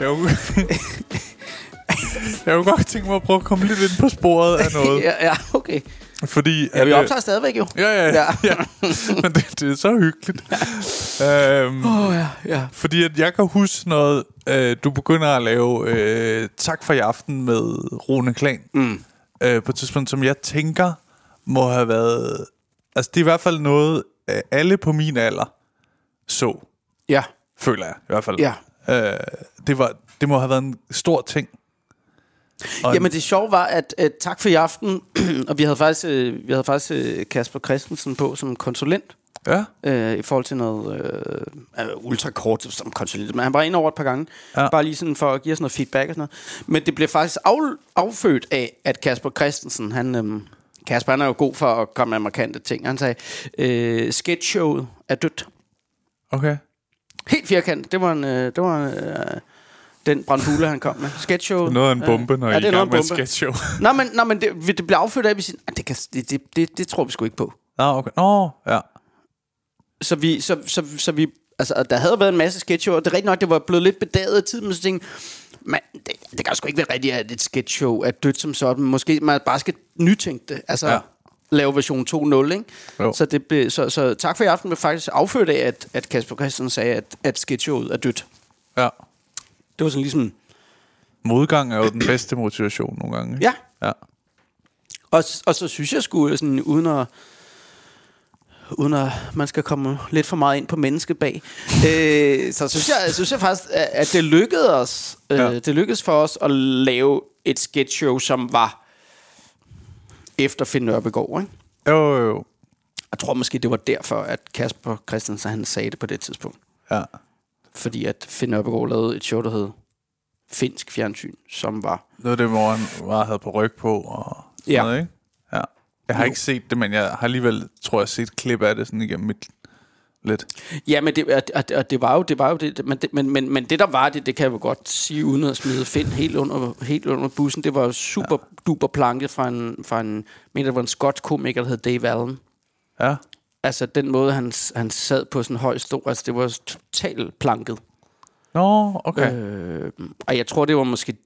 Jeg, kunne, jeg kunne godt tænke mig at prøve at komme lidt ind på sporet af noget. Ja, ja, okay. Fordi, Ja, vi øh, optager stadigvæk jo. Ja, ja, Ja. ja. ja. Men det, det er så hyggeligt. øhm, Åh, ja, ja. Fordi at jeg kan huske noget, øh, du begynder at lave øh, Tak for i aften med Rune Klan. Mm. Øh, på et tidspunkt, som jeg tænker må have været... Altså, det er i hvert fald noget, øh, alle på min alder så, Ja, føler jeg i hvert fald. ja. Øh, det, var, det må have været en stor ting. Og Jamen det sjove var, at uh, tak for i aften, og vi havde faktisk, uh, vi havde faktisk uh, Kasper Christensen på som konsulent, Ja, uh, i forhold til noget uh, ultrakort som konsulent. Men han var ind over et par gange, Ja. bare lige sådan for at give os noget feedback og sådan noget. Men det blev faktisk af, affødt af, at Kasper Christensen, han... Um, Kasper, han er jo god for at komme med markante ting. Han sagde, uh, sketchshowet er dødt. okay. Helt firkant. Det var en, øh, det var øh, den brandbule, han kom med. Sketchshow. Noget af en bombe, når ja, I det er noget med en sketchshow. Nå, men, nå, men det, det blev affødt af, at vi siger, "Ah, det, kan, det, det, det, det tror vi sgu ikke på. Nå, okay. Nå, ja. Så vi, så, så, så vi, altså, der havde været en masse sketchshow, og det er rigtigt nok, det var blevet lidt bedaget af tiden, men så tænkte men det, det kan sgu ikke være rigtigt, at et sketchshow er dødt som sådan. Måske man bare skal nytænke det. Altså, Ja. Lave version 2.0, ikke? Jo. Så, det blev, så, så tak for i aften blev faktisk affødt af, at, at Kasper Christensen sagde, at, at sketchshowet er dødt. ja. Det var sådan ligesom, Modgang er jo den bedste motivation nogle gange. ikke? ja, ja. Og, og så synes jeg sgu, sådan, uden at, uden at man skal komme lidt for meget ind på mennesket bag, øh, så synes jeg, synes jeg faktisk, at det lykkedes os, øh, Ja. det lykkedes for os at lave et sketchshow, som var efter Finn Nørbegaard, ikke? Jo, jo, jo. Jeg tror måske, det var derfor, at Kasper Christensen han sagde det på det tidspunkt. Ja. Fordi at Finn Nørbegaard lavede et show, der hed Finsk Fjernsyn, som var... Noget af det, hvor han bare havde på ryg på og sådan Ja. noget, ikke? Ja. Jeg har Jo. ikke set det, men jeg har alligevel, tror jeg, set et klip af det sådan igennem mit lidt. Ja, men det, og, og, det var jo det, var jo det men, det men, men, men det der var det, det kan jeg jo godt sige, uden at smide Finn helt under, helt under bussen, det var jo super ja. duper planket fra en, fra en, mener det var en skotsk komiker, der hed Dave Allen. Ja. Altså den måde, han, han sad på sådan en høj stol, altså det var totalt planket. Nå, okay. Øh, og jeg tror, det var måske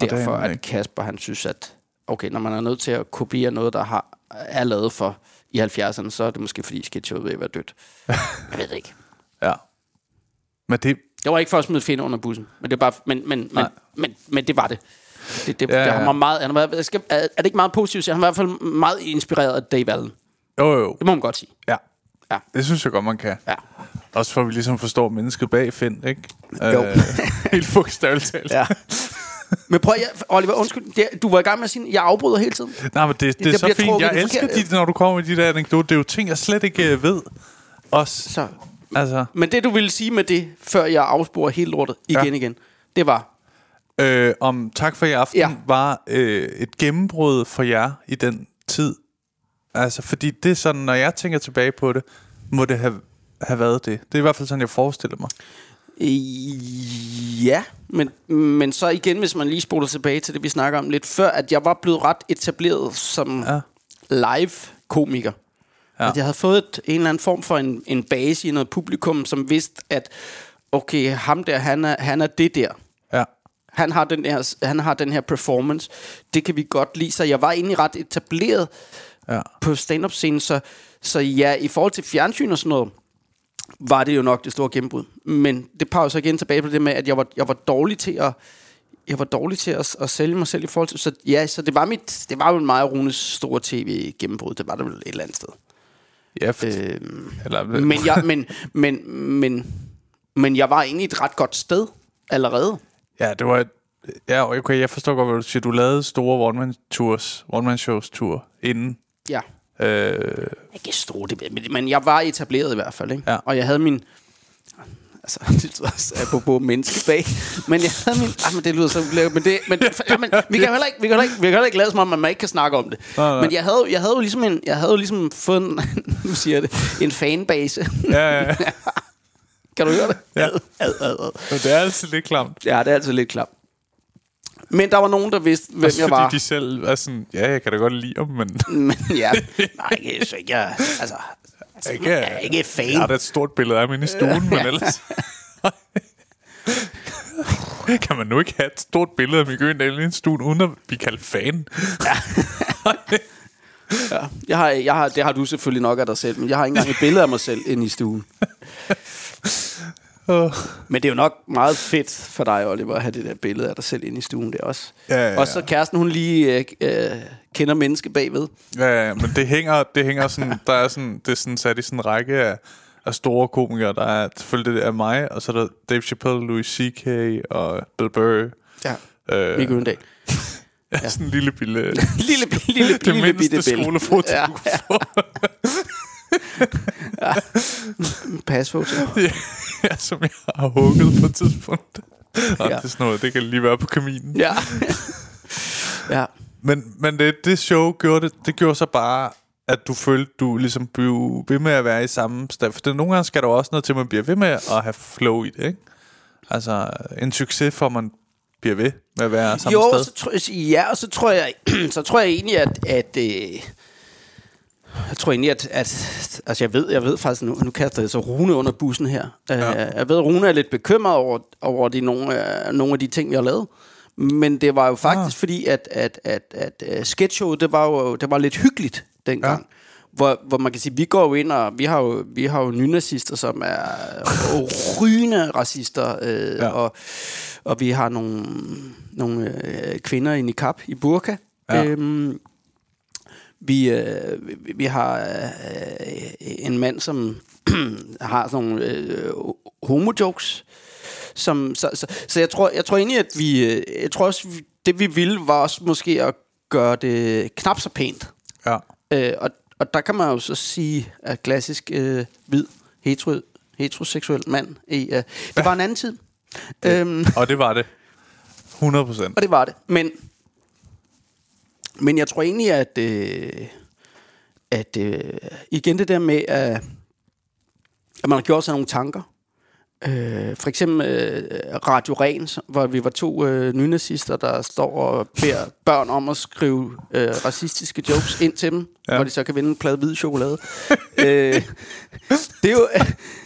er derfor, at. Kasper han synes, at okay, når man er nødt til at kopiere noget, der har, er lavet for i 70'erne, så er det måske fordi sketchshowet være dødt. jeg ved det ikke. Ja. Men det, Det var ikke for at smide Finn under bussen, men det, var bare, men, men, men, men, men det var det. Det, det, Ja, ja, det han var meget, han var, skal, er, er det ikke meget positivt? Han var i hvert fald meget inspireret af Dave Allen. Jo, jo. Det må man godt sige. Ja. Ja. Det synes jeg godt, man kan. Ja. Også for at vi ligesom forstår mennesket bag Finn, ikke? Jo. Øh, helt bogstaveligt talt. Ja. Men prøv, jeg, Oliver, undskyld. Det, du var i gang med at sige, jeg afbryder hele tiden. Nej, men det, det, det er så fint. Jeg elsker, forkert- de, når du kommer med de der anekdoter. Det er jo ting, jeg slet ikke øh, ved. Også, Så. altså, Men det, du ville sige med det, før jeg afsporer helt lortet igen Ja. igen, det var, øh, om Tak for i aften ja. var øh, et gennembrud for jer i den tid. Altså, fordi det er sådan, når jeg tænker tilbage på det, må det have, have været det. Det er i hvert fald sådan, jeg forestiller mig. Øh, Ja, men, men så igen, hvis man lige spoler tilbage til det, vi snakker om lidt før, at jeg var blevet ret etableret som ja. Live-komiker. Ja. At jeg havde fået et, en eller anden form for en, en base i noget publikum, som vidste, at okay, ham der, han er, han er det der. Ja. Han har, den her, han har den her performance. Det kan vi godt lide. Så jeg var egentlig ret etableret Ja. på stand-up-scenen. Så, så ja, i forhold til fjernsyn og sådan noget, var det jo nok det store gennembrud. Men det peger så igen tilbage på det med, at jeg var, jeg var dårlig til at jeg var dårlig til at, at sælge mig selv i forhold til... Så ja, så det var, mit, det var jo og Runes store tv-gennembrud. Det var det vel et eller andet sted. Ja, for, Øhm, eller, men, jeg, men, men, men, men jeg var egentlig et ret godt sted allerede. Ja, det var... et- Ja, okay, jeg forstår godt, hvad du siger. Du lavede store one-man-tours, one-man-shows tur inden. Ja. Øh, Ikke store, det, men, men jeg var etableret i hvert fald. Ikke? Ja. Og jeg havde min... Altså, det lyder også apropos menneske bag. Men jeg havde min... Ah, men det lyder så ulækkert. Men, det, men, men vi kan heller ikke, vi kan heller ikke, vi kan heller ikke lade som om, at man ikke kan snakke om det. Nej, nej. Men jeg havde, jeg havde jo ligesom, en, jeg havde jo ligesom fået en, nu siger jeg det, en fanbase. ja, ja, ja. kan du høre det? Ja. Ad, ad, ad. Men det er altid lidt klamt. Ja, det er altid lidt klart. Men der var nogen, der vidste, hvem Også jeg fordi var. de selv er sådan, ja, jeg kan da godt lide dem, men Men ja, nej, ikke, så ikke, jeg, altså, altså ikke, jeg er ikke fan. Jeg har da et stort billede af mig inde i stuen, men ellers... kan man nu ikke have et stort billede af Mikke Øgendal i stuen, uden at blive kaldt fan? Ja, jeg har, jeg har, det har du selvfølgelig nok af dig selv, men jeg har ikke engang et billede af mig selv inde i stuen. Men det er jo nok meget fedt for dig, Oliver, at have det der billede af dig selv inde i stuen. Det er også. Ja, ja, ja. Og så kæresten, hun lige øh, øh, kender menneske bagved. Ja, ja, men det hænger, det hænger sådan, der er sådan, det er sådan sat i sådan en række af, af store komikere. Der er selvfølgelig det af mig, og så er der Dave Chappelle, Louis C.K. og Bill Burr. Ja. Øh, Mikke Øgendal. ja. sådan en lille bille... Lille, lille, lille, det lille mindste billede. skolefoto, Ja, du få. Pasfoto. ja, som jeg har hugget på et tidspunkt. Og Ja. det er sådan noget, det kan lige være på kaminen. Ja. ja. Men, men det, det show gjorde det, det gjorde så bare, at du følte, du ligesom blev ved med at være i samme sted. For det, nogle gange skal der jo også noget til, at man bliver ved med at have flow i det, ikke? Altså, en succes for, at man bliver ved med at være samme jo, sted. jeg, ja, og så tror jeg, så tror jeg egentlig, at, at øh, jeg tror egentlig, at, at altså jeg ved, jeg ved faktisk, nu, nu kaster jeg så Rune under bussen her. Ja. Uh, jeg ved, at Rune er lidt bekymret over, over de, nogle, uh, nogle af de ting, jeg har lavet. Men det var jo faktisk ah. fordi, at, at, at, at uh, sketchshowet, det var jo det var lidt hyggeligt dengang. Ja. Hvor, hvor man kan sige, vi går jo ind, og vi har jo, vi har jo nynazister, som er rygende racister, øh, ja. og, og vi har nogle, nogle øh, kvinder i niqab i burka. Ja. Øhm, vi, øh, vi, har øh, en mand, som har sådan nogle øh, homo-jokes. Som, så, så, så jeg tror, jeg tror egentlig, at vi... øh, Jeg tror også, det vi ville, var også måske at gøre det knap så pænt. Ja. Øh, og, og der kan man jo så sige, at klassisk øh, hvid, hetero, heteroseksuel mand, i, øh, det var en anden tid. Øhm, Og det var det. 100 procent. og det var det. Men, men jeg tror egentlig, at, øh, at øh, igen det der med, at, at man har gjort sig nogle tanker. Øh, for eksempel øh, Radio Ren, hvor vi var to øh, nynazister, der står og beder børn om at skrive øh, racistiske jokes ind til dem, ja. Hvor de så kan vinde en plade hvid chokolade. øh, det er jo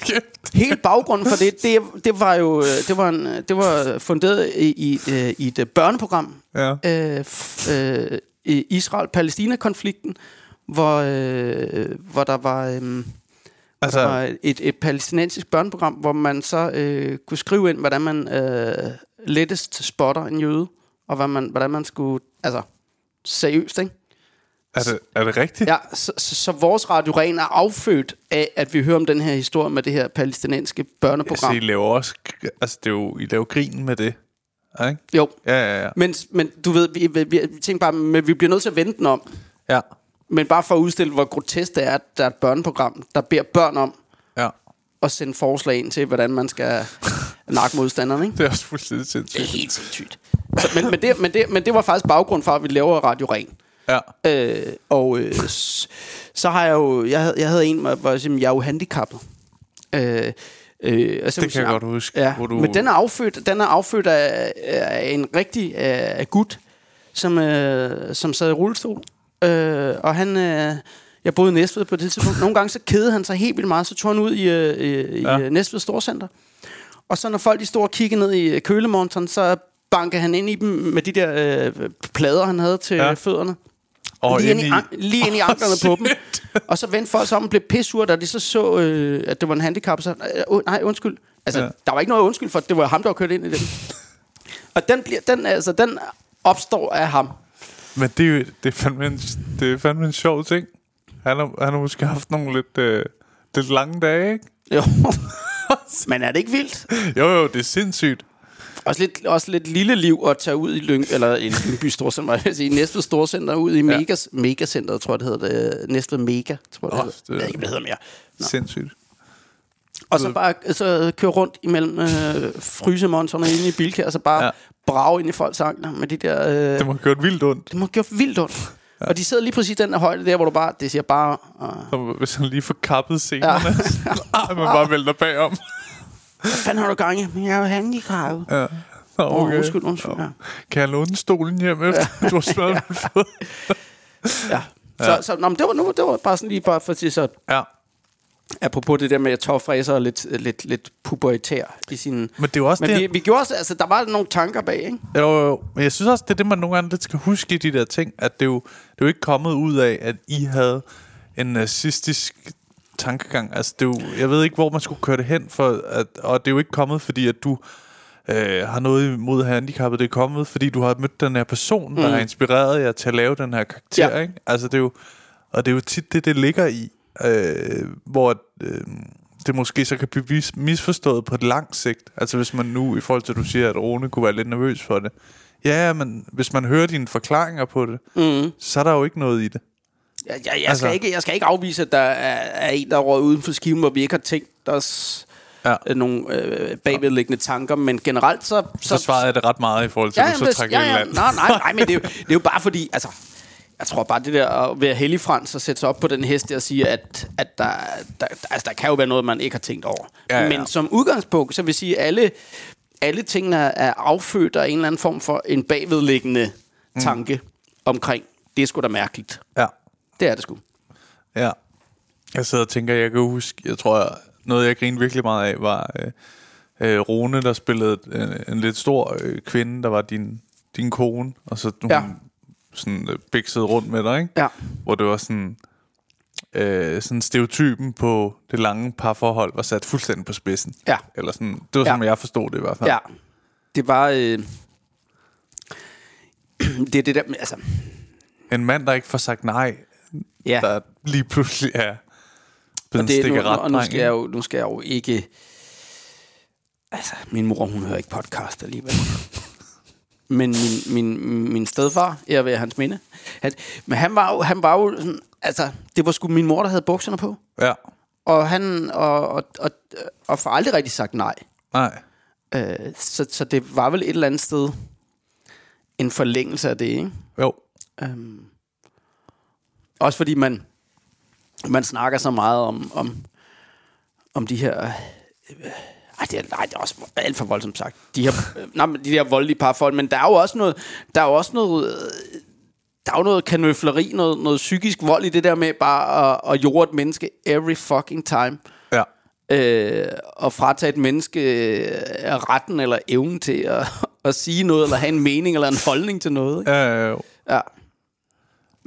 helt baggrunden for det. Det, det var jo det var, en, det var funderet i, i, øh, i et børneprogram, Ja. øh, f- øh, i Israel-Palæstina-konflikten, hvor, øh, hvor der var... Øh, Altså, der var et, et palæstinensisk børneprogram, hvor man så øh, kunne skrive ind, hvordan man øh, lettest spotter en jøde, og hvad man, hvordan man skulle... Altså, seriøst, ikke? Er det, er det rigtigt? Ja, så, så, så vores Radio Ren er affødt af, at vi hører om den her historie med det her palæstinensiske børneprogram. Altså, I laver også... Altså, det er jo, I laver grin med det. Ikke? Jo, Ja, ja, ja. men, men du ved, vi, vi, vi, tænker bare, men vi bliver nødt til at vente den om. Ja, Men bare for at udstille, hvor grotesk det er, at der er et børneprogram, der beder børn om ja. at sende forslag ind til, hvordan man skal nakke modstanderne. Ikke? Det er også fuldstændig Det er sindssygt. helt sindssygt. Så, men, men, det, men, det, men det var faktisk baggrund for, at vi laver Radio Ren. Ja. Øh, og øh, så har jeg jo, jeg havde, jeg havde en, hvor jeg jeg er jo handicappet. Øh, øh, og så Det kan jeg godt huske, Ja, hvor du- men den er affødt, den er affødt af, af en rigtig øh, gut, som, øh, som sad i rullestol. Øh, og han, øh, jeg boede i Næstved på det tidspunkt. Nogle gange så kedede han sig helt vildt meget, så tog han ud i, øh, i Ja. Næstved Storcenter. Og så når folk de stod og kiggede ned i kølemonteren, så bankede han ind i dem med de der øh, plader, han havde til ja. fødderne. Og lige, ind i, an, lige ind i anklerne på dem. Og så vendte folk sig om og blev pissure, da de så så, øh, at det var en handicap. Så, øh, nej, undskyld. Altså, Ja. der var ikke noget undskyld for, det var ham, der var kørt ind i den. Og den, bliver, den, altså, den opstår af ham. Men det er jo det er fandme en, det er fandme en sjov ting. Han har, han har måske haft nogle lidt, øh, lidt lange dage, ikke? Jo. Men er det ikke vildt? Jo, jo, det er sindssygt. Også lidt, også lidt lille liv at tage ud i Lyng, eller i Lyngby Storcenter, jeg sige, Næstved Storcenter, ud i Mega, Megacenteret, tror jeg, det hedder det. Næstved Mega, tror jeg, Åh, det hedder. det- Jeg ved ikke, det hedder mere. Sindssygt. Og så bare så køre rundt imellem øh, frysemonsterne inde i Bilka, og så bare Ja. ja. brage ind i folks ankler med de der... Øh, Det må have gjort vildt ondt. det må have gjort vildt ondt. Ja. Og de sidder lige præcis den der højde der, hvor du bare... Det siger bare... Øh, Så hvis han lige får kappet scenerne, ja. så man bare vælter bagom. Hvad fanden har du gang i? Men jeg er jo handicappet. Ja. Nå, okay. undskyld, undskyld. Ja. Kan jeg låne stolen hjem efter, du har smadret min fod? ja. Så, så nå, men det, var, nu, det var bare sådan lige bare for at sige så... Ja. Apropos det der med, at tårfræser er lidt, lidt, lidt pubertær i sin... Men det er jo også Men det... vi, vi gjorde også, altså, der var nogle tanker bag, ikke? Jo, jo, jo. Men jeg synes også, det er det, man nogle gange lidt skal huske i de der ting, at det er jo, det er jo ikke kommet ud af, at I havde en nazistisk tankegang. Altså, det er jo, jeg ved ikke, hvor man skulle køre det hen, for at, og det er jo ikke kommet, fordi at du øh, har noget imod handicappet. Det er kommet, fordi du har mødt den her person, mm. der har inspireret jer til at lave den her karakter. Ja. Ikke? Altså, det er jo, og det er jo tit det, det ligger i, øh, hvor øh, det måske så kan blive mis- misforstået på et langt sigt. Altså hvis man nu, i forhold til at du siger, at Rune kunne være lidt nervøs for det. Ja, men hvis man hører dine forklaringer på det, mm. så er der jo ikke noget i det. Jeg, jeg, jeg, Altså- skal ikke, jeg skal ikke afvise, at der er, er en, der er røget uden for skiven, hvor vi ikke har tænkt os Ja. ja. nogle øh, bagvedliggende tanker. Men generelt så... Så svarede jeg det ret meget i forhold til, at du så trækker ja, ja. land. Nej, nej, nej, men det er, jo, det er jo bare fordi... Altså, jeg tror bare, det der at være heldig frans og sætte sig op på den hest og sige, at, at der, der, altså, der kan jo være noget, man ikke har tænkt over. Ja, ja. Men som udgangspunkt, så vil jeg sige, at alle, alle tingene er affødt af en eller anden form for en bagvedliggende Mm. tanke omkring, det er sgu da mærkeligt. Ja. Det er det sgu. Ja. Jeg sidder og tænker, jeg kan huske, jeg tror, noget jeg grinede virkelig meget af, var øh, øh, Rune, der spillede en, en lidt stor øh, kvinde, der var din, din kone, og så hun Ja. sådan øh, biksede rundt med dig, ikke? Ja. Hvor det var sådan, øh, sådan stereotypen på det lange parforhold var sat fuldstændig på spidsen. Ja. Eller sådan, det var Ja. som jeg forstod det i hvert fald. Ja. Det var... Øh, det er det der... Altså, En mand, der ikke får sagt nej, ja. der lige pludselig er blevet en det, nu, stikker og nu skal, jeg jo, nu skal jeg jo ikke... Altså, min mor, hun hører ikke podcast alligevel. Men min, min, min stedfar, jeg ved hans minde, han, men han var jo, han var jo sådan, altså, det var sgu min mor, der havde bukserne på. Ja. Og han, og, og, og, og får aldrig rigtig sagt nej. Nej. Øh, så, så det var vel et eller andet sted en forlængelse af det, ikke? Jo. Øhm, også fordi man man snakker så meget om om, om de her øh, ej, det er, nej, det er også alt for voldsomt sagt. De her, øh, nej, men de her voldelige parforhold, men der er jo også noget, der er jo også noget, øh, der er jo noget kanøfleri, noget, noget psykisk vold i det der med bare at, at jorde et menneske every fucking time. Ja. Øh, og fratage et menneske øh, retten eller evnen til at, at sige noget, eller have en mening eller en holdning til noget. Ikke? Ja, ja. Ja.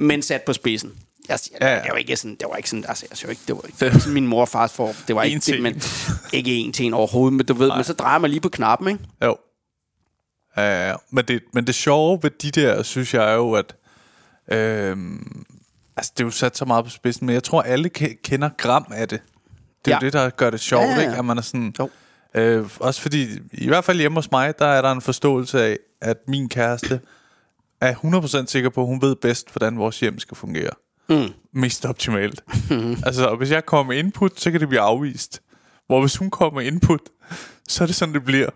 Men sat på spidsen. Jeg siger, Ja, ja. Det var ikke sådan, det var ikke sådan, altså, jeg siger ikke, det var ikke det var sådan, min mor og fars for, det var ikke det, men ikke en til en overhovedet, men du ved, men så drejer man lige på knappen, ikke? Jo. Ja, ja. Men det, men det sjove ved de der, synes jeg er jo, at øhm, Altså, det er jo sat så meget på spidsen, men jeg tror, alle ke- kender gram af det. Det er Ja. jo det, der gør det sjovt, Ja, ja, ja. ikke? At man er sådan... Jo. Øh, også fordi, i hvert fald hjemme hos mig, der er der en forståelse af, at min kæreste er 100% sikker på, at hun ved bedst, hvordan vores hjem skal fungere. Mm. Mest optimalt. altså, og hvis jeg kommer med input, så kan det blive afvist. Hvor hvis hun kommer med input, så er det sådan, det bliver.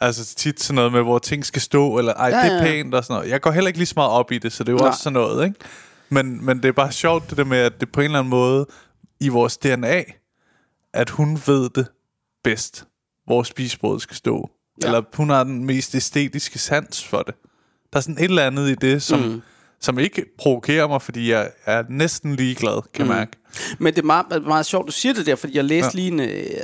Altså tit sådan noget med, hvor ting skal stå, eller ej, Ja, det er ja, pænt og sådan noget. Jeg går heller ikke lige så meget op i det, så det er jo Nej. også sådan noget, ikke? Men, men det er bare sjovt, det der med, at det på en eller anden måde i vores DNA, at hun ved det bedst, hvor spisbrødet skal stå. Ja. Eller hun har den mest æstetiske sans for det. Der er sådan et eller andet i det, som, mm. som ikke provokerer mig, fordi jeg er næsten ligeglad, kan mm. mærke. Men det er meget, meget sjovt, du siger det der, fordi jeg læste ja. lige en... Øh,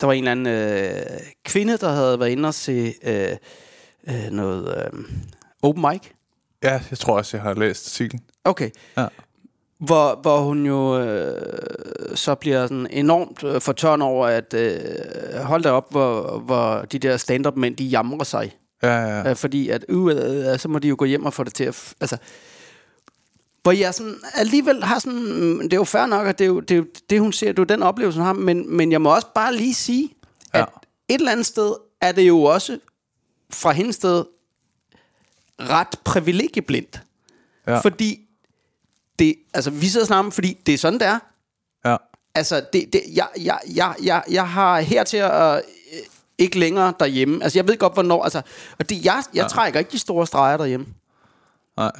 der var en eller anden øh, kvinde, der havde været inde og se øh, øh, noget øh, open mic. Ja, jeg tror også, jeg har læst artiklen. Okay. Ja. Hvor, hvor hun jo øh, så bliver sådan enormt øh, fortørnet over, at øh, hold da op, hvor, hvor de der stand-up-mænd, de jamrer sig. Ja, ja, ja. Øh, fordi at, øh, øh, så må de jo gå hjem og få det til at... Altså, hvor jeg sådan, alligevel har sådan... mm, Det er jo fair nok, at det er jo det, er jo, det hun ser, det er jo den oplevelse, hun har. Men, men jeg må også bare lige sige, at Ja. et eller andet sted er det jo også fra hendes sted ret privilegieblindt. Ja. Fordi det, altså, vi sidder sammen, fordi det er sådan, det er. ja. Altså, det, det, jeg, jeg, jeg, jeg, jeg har her til at ikke længere derhjemme. Altså, jeg ved godt, hvornår... Altså, og det, jeg, jeg ja. trækker ikke de store streger derhjemme. Nej.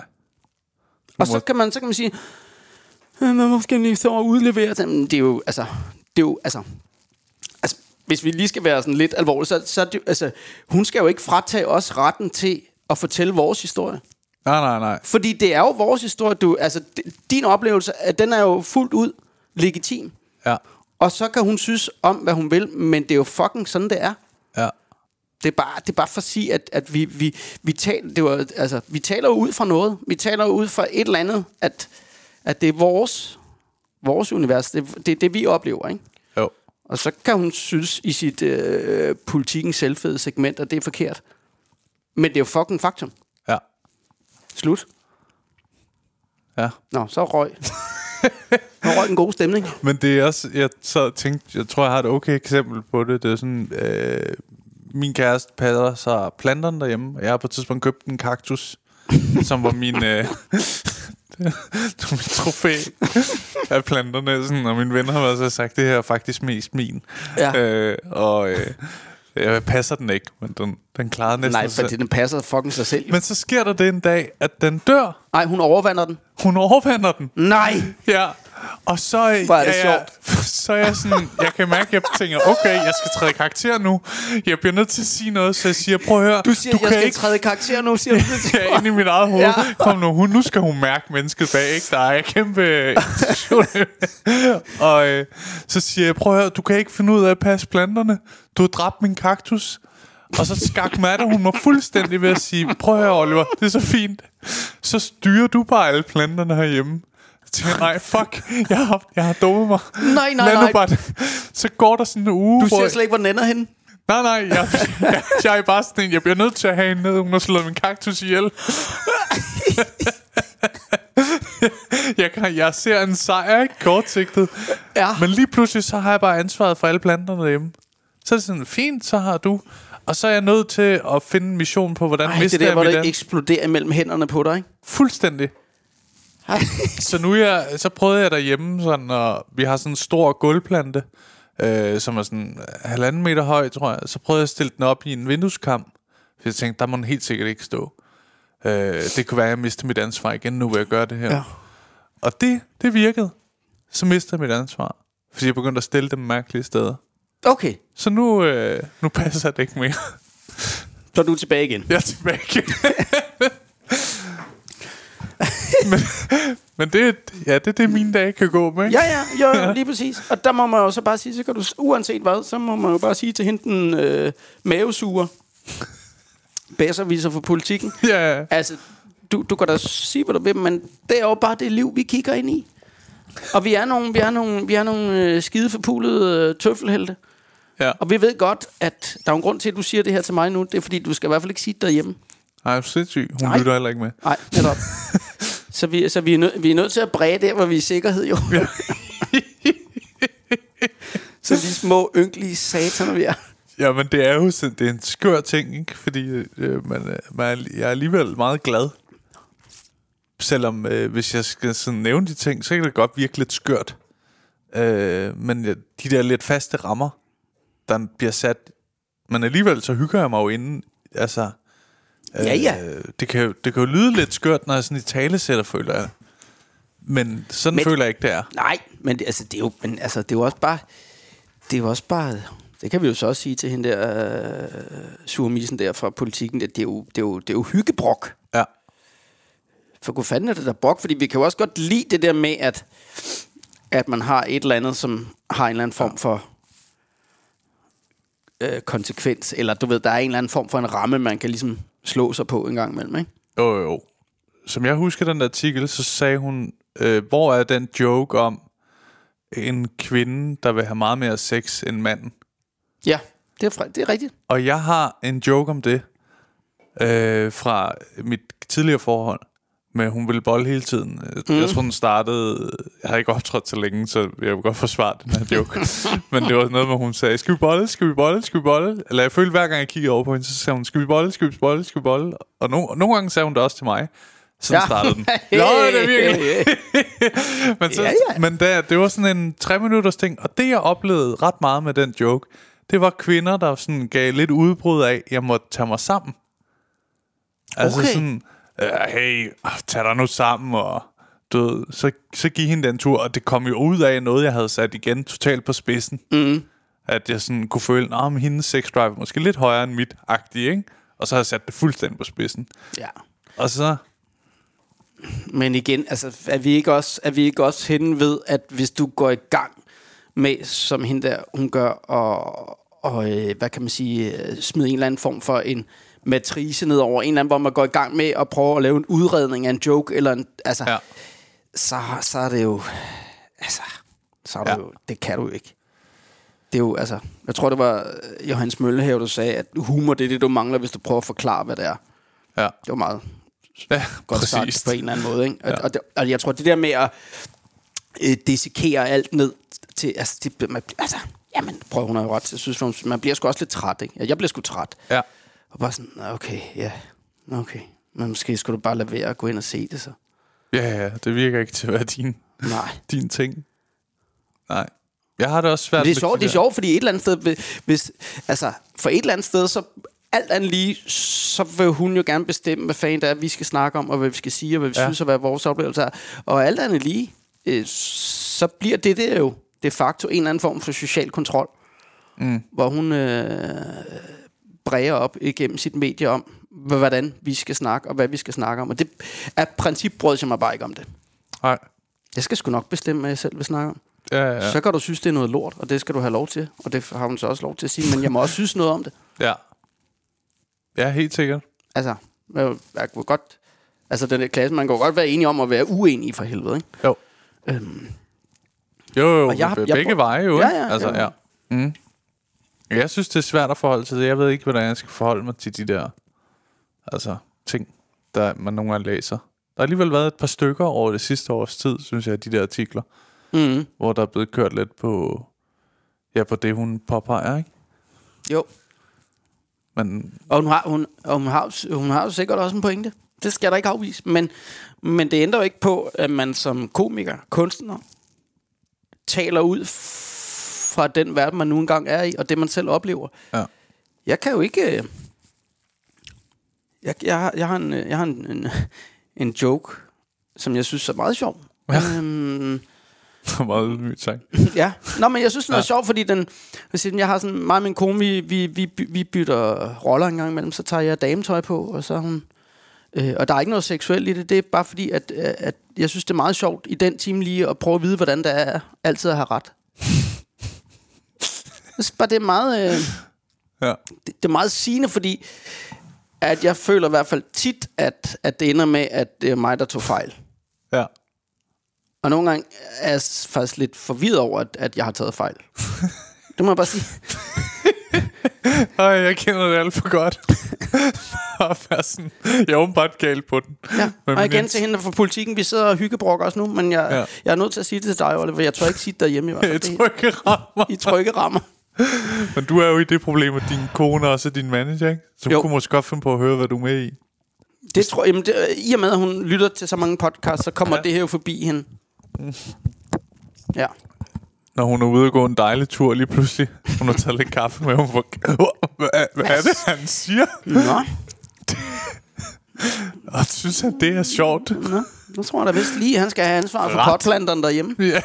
Og så kan man, så kan man sige, "Øh, man må måske lige så udlevere det. Men det er jo, altså, det er jo, altså, altså, hvis vi lige skal være sådan lidt alvorlige, så, så er det, altså, hun skal jo ikke fratage os retten til at fortælle vores historie. Nej, nej, nej. Fordi det er jo vores historie, du, altså, din oplevelse, at den er jo fuldt ud legitim. Ja, Og så kan hun synes om, hvad hun vil, men det er jo fucking sådan, det er. Det er bare, det er bare for at sige, at, at vi, vi, vi, taler, det var, altså, vi taler jo ud fra noget. Vi taler jo ud fra et eller andet, at, at det er vores, vores univers. Det, det er det, vi oplever, ikke? Jo. Og så kan hun synes i sit øh, politikens selvfede segment, at det er forkert. Men det er jo fucking faktum. Ja. Slut. Ja. Nå, så røg. så røg en god stemning. Men det er også, jeg så tænkte, jeg tror, jeg har et okay eksempel på det. Det er sådan, øh, min kæreste passer sig planterne derhjemme, og jeg har på et tidspunkt købt en kaktus, som var min, øh, det var min trofæ af planterne. Sådan, og mine venner har været så sagt, det her er faktisk mest min. Ja. Øh, og øh, jeg passer den ikke, men den, den klarede næsten Nej, sig for selv. den passer fucking sig selv. Men så sker der det en dag, at den dør. Nej, hun overvander den. Hun overvander den. Nej! Ja, og så, Hvor er det ja, ja, så er jeg sådan, jeg kan mærke, at jeg tænker, okay, jeg skal træde karakter nu. Jeg bliver nødt til at sige noget, så jeg siger, prøv at høre, Du siger, du jeg kan skal ikke træde karakter nu, siger du. Ja, inde i mit eget hoved. Ja. Kom nu, hun, nu skal hun mærke mennesket bag, ikke? Der er kæmpe. Og øh, så siger jeg, prøv at høre, du kan ikke finde ud af at passe planterne. Du har dræbt min kaktus. Og så skakmatter hun mig fuldstændig ved at sige, prøv at høre, Oliver, det er så fint. Så styrer du bare alle planterne herhjemme. Tænker nej, fuck, jeg har, jeg har dummet mig. Nej, nej, nej. Bare, så går der sådan en uge, Du siger slet ikke, hvor den ender henne. Nej, nej, jeg, jeg, jeg er bare sådan en, jeg bliver nødt til at have en ned, hun har slået min kaktus ihjel. jeg, kan, jeg ser en sejr, ikke? Kortsigtet. Ja. Men lige pludselig, så har jeg bare ansvaret for alle planterne derhjemme. Så er det sådan, fint, så har du. Og så er jeg nødt til at finde en mission på, hvordan Ej, mister det der, jeg hvor det an- eksploderer imellem hænderne på dig, ikke? Fuldstændig. så nu jeg, så prøvede jeg derhjemme sådan, og vi har sådan en stor gulvplante, øh, som er sådan halvanden meter høj, tror jeg. Så prøvede jeg at stille den op i en vindueskamp, for jeg tænkte, der må den helt sikkert ikke stå. Øh, det kunne være, at jeg mister mit ansvar igen, nu vil jeg gøre det her. Ja. Og det, det virkede. Så mistede jeg mit ansvar, fordi jeg begyndte at stille dem mærkelige steder. Okay, Så nu, øh, nu passer det ikke mere. så er du tilbage igen. Jeg er tilbage igen. men, men det, ja, det er det, mine dage kan gå med. ikke? Ja, ja, jo, jo, lige præcis. Og der må man jo så bare sige, så kan du, uanset hvad, så må man jo bare sige til hende den øh, mavesuger. Bedserviser for politikken. ja. Altså, du, du kan da sige, hvad du vil, men det er jo bare det liv, vi kigger ind i. Og vi er nogle, vi er nogle, vi er nogle øh, skide forpulede øh, tøffelhelte. ja. Og vi ved godt, at der er en grund til, at du siger det her til mig nu. Det er fordi, du skal i hvert fald ikke sige det derhjemme. Nej, du er sindssyg. Hun Nej. lytter heller ikke med. Nej, netop. Så, vi, så vi, er nød, vi er nødt til at bræge der, hvor vi er i sikkerhed, jo. så de små, ynkelige sataner, vi er. Ja, men det er jo sådan, det er en skør ting, ikke? Fordi øh, man, er- man jeg er alligevel meget glad. Selvom, øh, hvis jeg skal sådan nævne de ting, så kan det godt virke lidt skørt. Øh, men ja, de der lidt faste rammer, der bliver sat... Men alligevel så hygger jeg mig jo inden. Altså, Ja, ja. Øh, det, kan jo, det kan jo lyde lidt skørt, når jeg sådan i tale sætter, føler jeg. Men sådan Men- føler jeg ikke, det er. Nej, men det, altså, det er jo, men, altså, det er jo også bare... Det er jo også bare... Det kan vi jo så også sige til hende der øh, surmissen der fra politikken. Det, det, er jo, det, er jo, det er jo hyggebrok. Ja. For hvor fanden er det der brok? Fordi vi kan jo også godt lide det der med, at, at man har et eller andet, som har en eller anden form for øh, konsekvens. Eller du ved, der er en eller anden form for en ramme, man kan ligesom slå sig på en gang imellem, ikke? Jo, jo. Som jeg husker den artikel, så sagde hun, øh, hvor er den joke om en kvinde, der vil have meget mere sex end manden? Ja, det er, fri- det er rigtigt. Og jeg har en joke om det øh, fra mit tidligere forhold. Men hun ville bolle hele tiden. Mm. Jeg tror, den startede... Jeg har ikke optrådt så længe, så jeg vil godt forsvare den her joke. Men det var noget med, hun sagde, skal vi bolle, skal vi bolle, skal vi bolle? Eller jeg følte, hver gang jeg kiggede over på hende, så sagde hun, skal vi bolle, skal vi bolle, skal vi bolle? Og no, nogle gange sagde hun det også til mig. Sådan ja. startede den. Nå, det er virkelig. men så, Ja, ja, men der, det var sådan en tre minutters ting, og det jeg oplevede ret meget med den joke, det var kvinder, der sådan gav lidt udbrud af, jeg måtte tage mig sammen. Altså Okay. sådan, hey, ah, tag dig nu sammen, og du ved, så, så gik hende den tur, og det kom jo ud af noget, jeg havde sat igen totalt på spidsen. Mm. At jeg sådan kunne føle, at hendes sex drive er måske lidt højere end mit, agtigt, ikke? Og så havde jeg sat det fuldstændig på spidsen. Ja. Og så, Men igen, altså, er vi ikke også, er vi ikke også henne ved, at hvis du går i gang med, som hende der, hun gør, og, og øh, hvad kan man sige, øh, smide en eller anden form for en matrice ned over en eller anden, hvor man går i gang med at prøve at lave en udredning af en joke, eller en, altså, ja. så, så er det jo, altså, så er det Ja. jo, det kan du ikke. Det er jo, altså, jeg tror, det var øh, Johannes Møllehave, der sagde, at humor, det er det, du mangler, hvis du prøver at forklare, hvad det er. Ja, Det var meget ja godt præcis. sagt på en eller anden måde. Ikke? Og, Ja. og, det, og jeg tror, det der med at øh, dissekere alt ned til... Altså, det, man, altså jamen, prøv, hun har jo ret. Jeg synes, man, man bliver sgu også lidt træt. Ikke? Jeg bliver sgu træt. Ja. Og bare sådan, "Nå, okay, ja, okay. Men måske skulle du bare lade være at gå ind og se det så. Ja, ja, det virker ikke til at være din, Nej. din ting. Nej. Jeg har det også svært Men det er sjovt, de det er sjovt, fordi et eller andet sted, hvis- altså, for et eller andet sted, så alt andet lige, så vil hun jo gerne bestemme, hvad fanden det er, vi skal snakke om, og hvad vi skal sige, og hvad vi. Ja. synes, og hvad vores oplevelse er. Og alt andet lige, øh, så bliver det der jo de facto en eller anden form for social kontrol, mm. hvor hun øh, bræger op igennem sit medie om, hvordan vi skal snakke, og hvad vi skal snakke om. Og det er princip brød jeg bare ikke om det. Nej. Jeg skal sgu nok bestemme, hvad jeg selv vil snakke om. Ja, ja. Så kan du synes, det er noget lort, og det skal du have lov til. Og det har hun så også lov til at sige. Men jeg må også synes noget om det. ja. Ja, helt sikkert. Altså, jeg, jeg kunne godt... Altså, den der klasse, man kan godt være enige om at være uenige for helvede, ikke? Jo. Øhm, Jo, jo, Og jeg jeg begge prøv- veje jo. Ja, ja, altså, jo. ja. Mm. Jeg synes, det er svært at forholde sig til. Jeg ved ikke, hvordan jeg skal forholde mig til de der altså, ting, der man nogle gange læser. Der har alligevel været et par stykker over det sidste års tid, synes jeg, de der artikler, mm, hvor der er blevet kørt lidt på, ja, på det, hun påpeger, ikke? jo. Men Og hun har, hun, og hun, har, hun har jo sikkert også en pointe. Det skal da ikke afvise. Men, men det ændrer jo ikke på, at man som komiker, kunstner, taler ud fra den verden, man nu engang er i, og det, man selv oplever. Ja. Jeg kan jo ikke... øh, Jeg, jeg, har, jeg har, en, øh, jeg har en, en, en joke, som jeg synes er meget sjov. Ja. Øhm, meget ydmygt sagt. ja. Nå, men jeg synes, den er ja. sjov, fordi den... Jeg, har sådan... Mig og min kone, vi, vi, vi, vi bytter roller en gang imellem. Så tager jeg dametøj på, og så hun... Øh, og der er ikke noget seksuelt i det. Det er bare fordi, at, øh, at jeg synes, det er meget sjovt i den time lige at prøve at vide, hvordan det er altid at have ret. Synes bare, det er meget... Øh, Ja. det, det er meget sigende, fordi at jeg føler i hvert fald tit, at, at det ender med, at det er mig, der tog fejl. Ja. Og nogle gange er jeg faktisk lidt forvirret over, at, at jeg har taget fejl. det må jeg bare sige. Ej, jeg kender det alt for godt. og være sådan, jeg er åbenbart galt på den. Ja, Men og igen min- til hende fra politikken. Vi sidder og hyggebrokker os nu, men jeg, Ja. jeg er nødt til at sige det til dig, Oliver. Jeg tror ikke sige det derhjemme i hvert fald. Ikke, jeg rammer. I trygge rammer. Men du er jo i det problem, at din kone også er din manager, ikke? Så Jo. kunne måske godt finde på at høre, hvad du er med i. Det tror jeg, det, i og med, at hun lytter til så mange podcasts, så kommer ja. det her jo forbi hende. Ja. Når hun er ude og gå en dejlig tur lige pludselig. Hun har taget lidt kaffe med, hun får... Hvad, hvad er det, han siger? Nå, Og synes han, det er sjovt? nå. Nu tror jeg da vist lige, at han skal have ansvar for potplanterne derhjemme. Ja.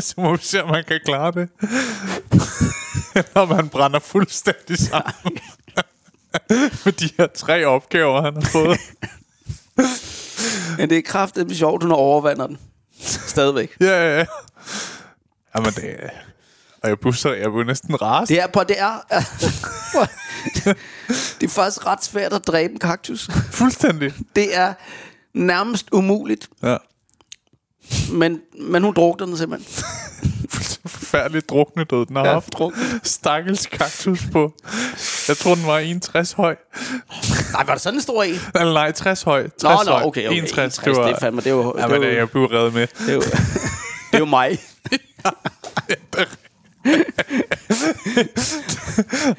Så må vi se, om han kan klare det. Eller om han brænder fuldstændig sammen. Med de her tre opgaver, han har fået. Men det er kraftigt sjovt, hun overvander den. Stadigvæk. Ja, ja, ja. Jamen, det er... Og jeg så, jeg blev næsten rast. Det er på, det er... det er faktisk ret svært at dræbe en kaktus. Fuldstændig. Det er nærmest umuligt, Ja. men, men hun drukner den simpelthen. Forfærdeligt druknedød, den har Ja, haft. Stakkels kaktus på. Jeg tror, den var 61 høj. Nej, var det sådan en stor en? Eller nej, 60 høj. 60 Nå, nå, okay, okay. 61, 61, det er fandme, det jo- Ja, det men jo- jeg blev reddet med. Det er jo, det jo mig.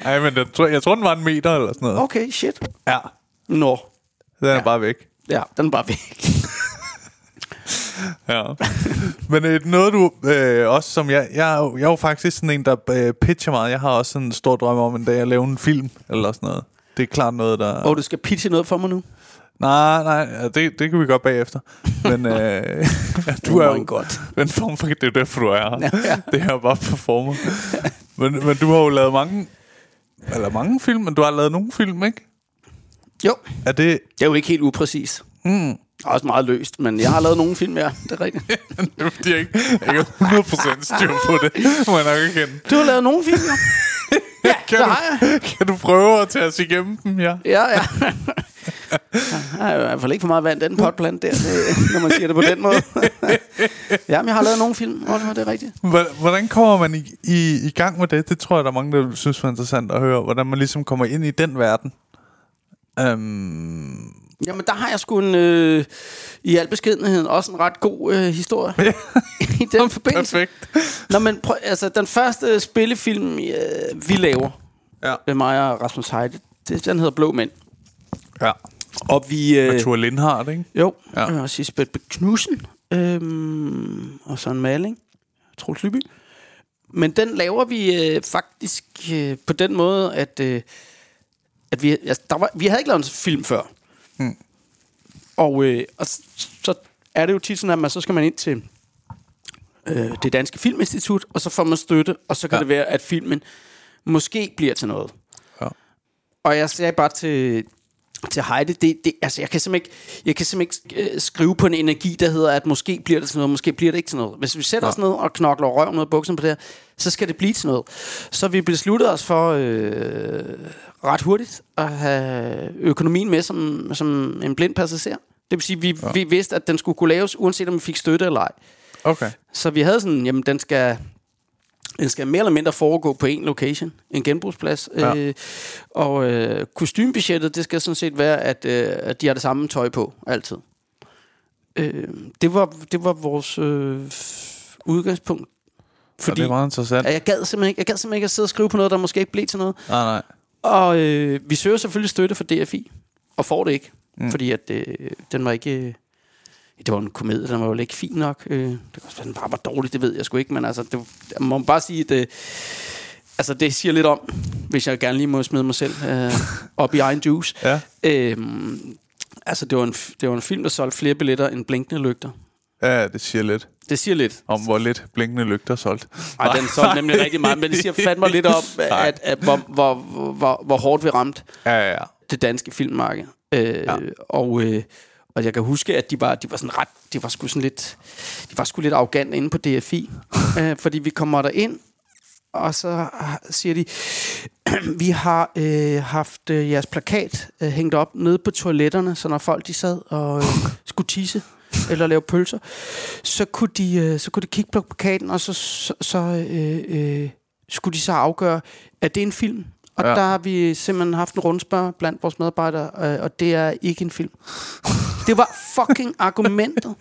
Ej, men tror, jeg tror, den var en meter eller sådan noget. Okay, shit. Ja. Nå. Den er ja. bare væk. Ja, den er bare væk. Ja. Men øh, noget du øh, også som jeg, jeg, er jo, jeg er jo faktisk sådan en, der øh, pitcher meget. Jeg har også sådan en stor drøm om en dag at lave en film eller sådan noget. Det er klart noget, der... Og du skal pitche noget for mig nu? Nej, nej, det, det kan vi godt bagefter. Men øh, du Oh er my jo God. en form for... Det er jo derfor, du er her. Ja, ja. Det her er bare performer. men, men du har jo lavet mange... Eller mange film, men du har lavet nogle film, ikke? Jo. Er det... Det er jo ikke helt upræcis. Mm. Også meget løst, men jeg har lavet nogle film, ja. Det er rigtigt. det er fordi, jeg ikke, jeg ikke har 100% styr på det. Må jeg nok erkende. Du har lavet nogle film, ja. Ja, Kan du, har jeg. kan du prøve at tage os igennem dem, ja? Ja, ja. Er jo i hvert fald ikke for meget vand, den potplant der, det, når man siger det på den måde. Jamen, jeg har lavet nogle film, Oliver, det er rigtigt. Hvor- Hvordan kommer man i, i, i gang med det? Det tror jeg, der er mange, der synes var interessant at høre. Hvordan man ligesom kommer ind i den verden. Um, Jamen, der har jeg sgu en, øh, i al beskedenhed også en ret god øh, historie i den forbindelse. perfekt. Nå, men prøv, altså, den første spillefilm, øh, vi laver, Ja. med mig og Rasmus Heide, det, den hedder Blå Mænd. ja. Og vi... Øh, Thor Lindhardt, ikke? jo, Ja. og Sisbeth Knudsen, øhm, og Søren Maling, Troels Lyby. Men den laver vi øh, faktisk øh, på den måde, at, øh, at vi, altså, der var, vi havde ikke lavet en film før. Hmm. Og, øh, og så er det jo tit sådan, at man, så skal man ind til øh, det danske filminstitut, og så får man støtte, og så kan ja. det være, at filmen måske bliver til noget. Ja. Og jeg sagde bare til, til Heide, det, det, altså jeg kan simpelthen ikke, jeg kan simpelthen ikke øh, skrive på en energi, der hedder, at måske bliver det til noget, måske bliver det ikke til noget. Hvis vi sætter Ja. os ned og knokler røven ud af bukserne på det her, så skal det blive til noget. Så vi besluttede os for øh, ret hurtigt at have økonomien med som, som en blind passager. Det vil sige, vi, ja. vi vidste, at den skulle kunne laves, uanset om vi fik støtte eller ej. Okay. Så vi havde sådan, jamen den skal, den skal mere eller mindre foregå på en location, en genbrugsplads. Ja. Øh, og øh, kostymebudgettet, det skal sådan set være, at, øh, at de har det samme tøj på, altid. Øh, det, var, det var vores øh, udgangspunkt. Fordi, det er meget interessant. Ja, jeg gad simpelthen ikke, jeg gad simpelthen ikke at sidde og skrive på noget, der måske ikke blev til noget. Nej, nej. Og øh, vi søger selvfølgelig støtte fra DFI, og får det ikke, mm. fordi at øh, den var ikke... Det var en komedie, den var jo ikke fin nok. Øh, det kan også være, den bare var dårlig, det ved jeg sgu ikke, men altså, det, jeg må bare sige, at øh, altså, det siger lidt om, hvis jeg gerne lige må smide mig selv øh, op i egen juice. Ja. Øh, altså, det var, en, det var en film, der solgte flere billetter end blinkende lygter. Ja, det siger lidt Det siger lidt. om, hvor lidt blinkende lygter er solgt. Ej, den solgte nemlig rigtig meget, men det siger fandme lidt om, Nej. at, at, hvor, hvor, hvor, hvor hårdt vi ramte Ja, ja, ja. det danske filmmarked. Øh, ja. og, øh, og jeg kan huske, at de var, de var sådan ret, de var sgu sådan lidt, de var sgu lidt arrogant inde på DFI, øh, fordi vi kommer der ind og så siger de, vi har øh, haft øh, jeres plakat øh, hængt op nede på toiletterne, så når folk de sad og øh, skulle tisse eller lave pølser, så kunne de, øh, så kunne de kigge på plakaten, og så, så, så øh, øh, skulle de så afgøre, at det er en film, Og Ja. der har vi simpelthen haft en rundspørg blandt vores medarbejdere, øh, og det er ikke en film. Det var fucking argumentet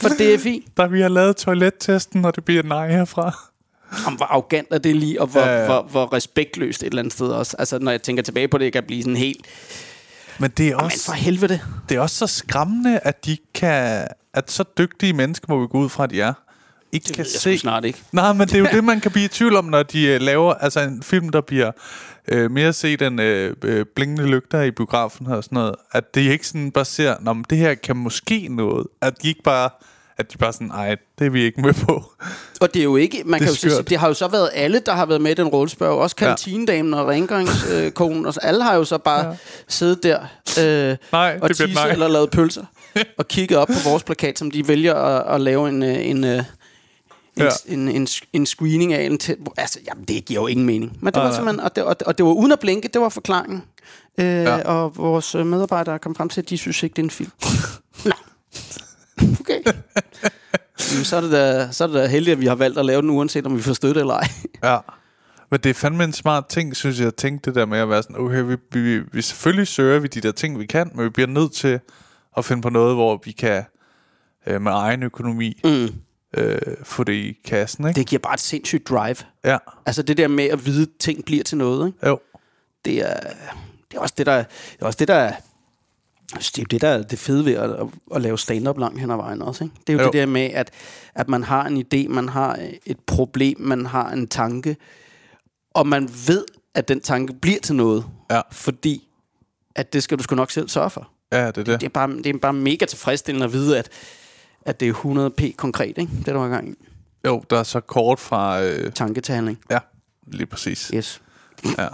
for DFI. Der vi har lavet toilettesten, og det bliver nej herfra. Om hvor arrogant er det lige, og hvor, Ja, ja. Hvor, hvor respektløst et eller andet sted også. Altså, når jeg tænker tilbage på det, kan jeg blive sådan helt... Men det er også... for helvede. det er også så skræmmende, at de kan... At så dygtige mennesker, må vi gå ud fra, at de er, ikke Det kan jeg se... snart ikke. Nej, men det er jo det, man kan blive i tvivl om, når de øh, laver altså en film, der bliver øh, mere set end øh, øh, blinkende lygter i biografen og sådan noget. At det ikke sådan bare ser, Nå, men det her kan måske noget. At de ikke bare... At de bare sådan, nej, det er vi ikke med på. Og det er jo ikke, man Det kan jo sige, det har jo så været alle, der har været med i den rundspørg. Også kantinedamen og rengøringskonen. og så alle har jo så bare ja. siddet der øh, Nej, og tisset eller lavet pølser. og kigget op på vores plakat, som de vælger at, at lave en, øh, en, øh, en, Ja. en, en, en screening af. En til, altså, jamen, det giver jo ingen mening. Men det Nej, var nej. simpelthen, og det, og, det, og det var uden at blinke, det var forklaringen. Øh, Ja. Og vores øh, medarbejdere kom frem til, at de synes ikke, det er en film. Nå. Okay. Jamen, så er, det da, så er det da heldigt, at vi har valgt at lave den, uanset om vi får støtte eller ej. Ja. Men det er fandme en smart ting, synes jeg, at tænke det der med at være sådan, okay, vi, vi, vi selvfølgelig søger vi de der ting, vi kan, men vi bliver nødt til at finde på noget, hvor vi kan øh, med egen økonomi Mm. Øh, få det i kassen, ikke? Det giver bare et sindssygt drive. Ja, Altså det der med at vide, at ting bliver til noget, ikke? jo. det er, det er også det, der, det er også det, der det er det, der er det fede ved at, at lave stand-up langt hen ad vejen også. Ikke? Det er jo, Jo. jo det der med, at, at man har en idé, man har et problem, man har en tanke, og man ved, at den tanke bliver til noget, Ja. fordi at det skal du sgu nok selv sørge for. Ja, det er det. Det er bare, det er bare mega tilfredsstillende at vide, at, at det er 100p konkret, ikke? det der var i gang i. Jo, der er så kort fra... Øh, Tanke til handling. ja, lige præcis. Yes. Ja.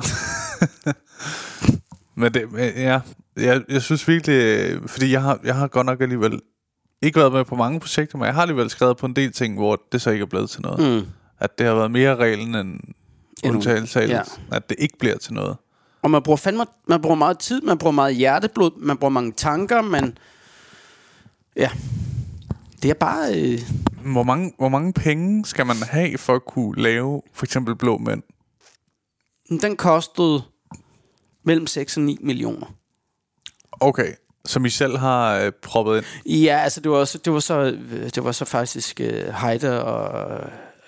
men det, ja, jeg, jeg synes virkelig, øh, fordi jeg har, jeg har godt nok alligevel ikke været med på mange projekter, men jeg har alligevel skrevet på en del ting, hvor det så ikke er blevet til noget. Mm. At det har været mere reglen end undtagelse, ja. at det ikke bliver til noget. Og man bruger fandme, man bruger meget tid, man bruger meget hjerteblod, man bruger mange tanker, man... Ja. Det er bare... Øh, Hvor mange, hvor mange penge skal man have for at kunne lave for eksempel Blå Mænd? den kostede mellem 6 og 9 millioner. Okay, som I selv har øh, proppet ind. Ja, altså det var, så, det var, så, øh, det var så faktisk øh, Heide og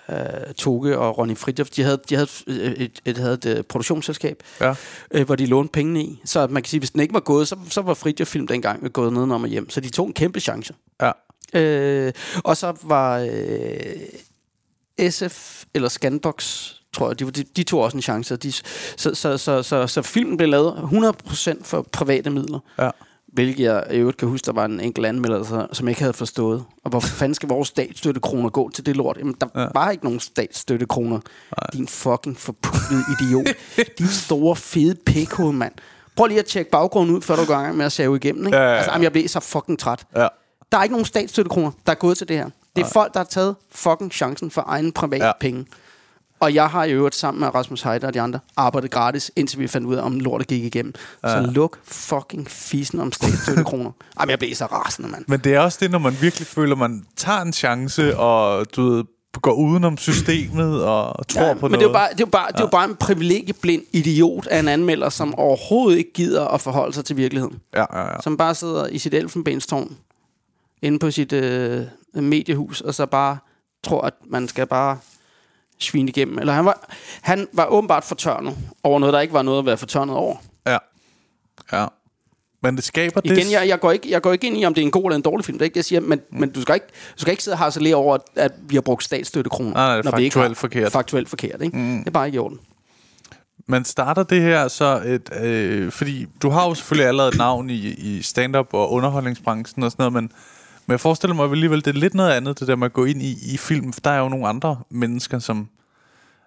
øh, Toge og Ronny Fridtjof, de havde, de havde, et, et, havde et produktionsselskab, Ja. øh, hvor de lånte pengene i. Så man kan sige, hvis den ikke var gået, så, så var Fridtjof Film dengang gået nedenom og hjem. Så de tog en kæmpe chance. Ja. Øh, og så var øh, SF eller Scanbox, tror jeg, de, var- de, de tog også en chance. De, så, så, så, så, så, så filmen blev lavet 100% for private midler. Ja. Hvilket jeg i øvrigt kan huske, der var en enkelt anmelder, som ikke havde forstået. Og hvor fanden skal vores statsstøttekroner gå til det lort? Jamen, der ja. var ikke nogen statsstøttekroner. Din fucking forputtede idiot. Din store, fede pikhoved, mand. Prøv lige at tjekke baggrunden ud, før du går i gang med at save igennem. Ikke? Ja, ja, ja. Altså, jamen, jeg blev så fucking træt. Ja. Der er ikke nogen statsstøttekroner, der er gået til det her. Det er folk, der har taget fucking chancen for egen private Ja. ja. penge. Og jeg har i øvrigt sammen med Rasmus Heider og de andre arbejdet gratis, indtil vi fandt ud af, om lortet gik igennem. Ja. Så luk fucking fisen om statsstøttekroner. Jamen, jeg blev så rasende, mand. Men det er også det, når man virkelig føler, man tager en chance, og du ved, går udenom systemet og tror Ja, på men noget. det er jo bare, det er bare, det er bare en privilegieblind idiot af en anmelder, som overhovedet ikke gider at forholde sig til virkeligheden. Ja, ja, ja. Som bare sidder i sit elfenbenstårn inde på sit øh, mediehus, og så bare tror, at man skal bare svine igennem. Eller han var, han var åbenbart fortørnet over noget, der ikke var noget at være fortørnet over. ja. ja. Men det skaber det... Igen, jeg, jeg, går ikke, jeg går ikke ind i, om det er en god eller en dårlig film. Det er ikke det, jeg siger. Men, mm. men du, skal ikke, du skal ikke sidde og harcelere over, at, vi har brugt statsstøttekroner. Nej, nej, det er når vi ikke har- faktuelt forkert. Faktuelt forkert, ikke? Mm. Det er bare ikke i orden. Man starter det her så et... Øh, fordi du har jo selvfølgelig allerede et navn i, i stand-up og underholdningsbranchen og sådan noget, men, men jeg forestiller mig alligevel, det er lidt noget andet, det der med at gå ind i, i film, for der er jo nogle andre mennesker, som...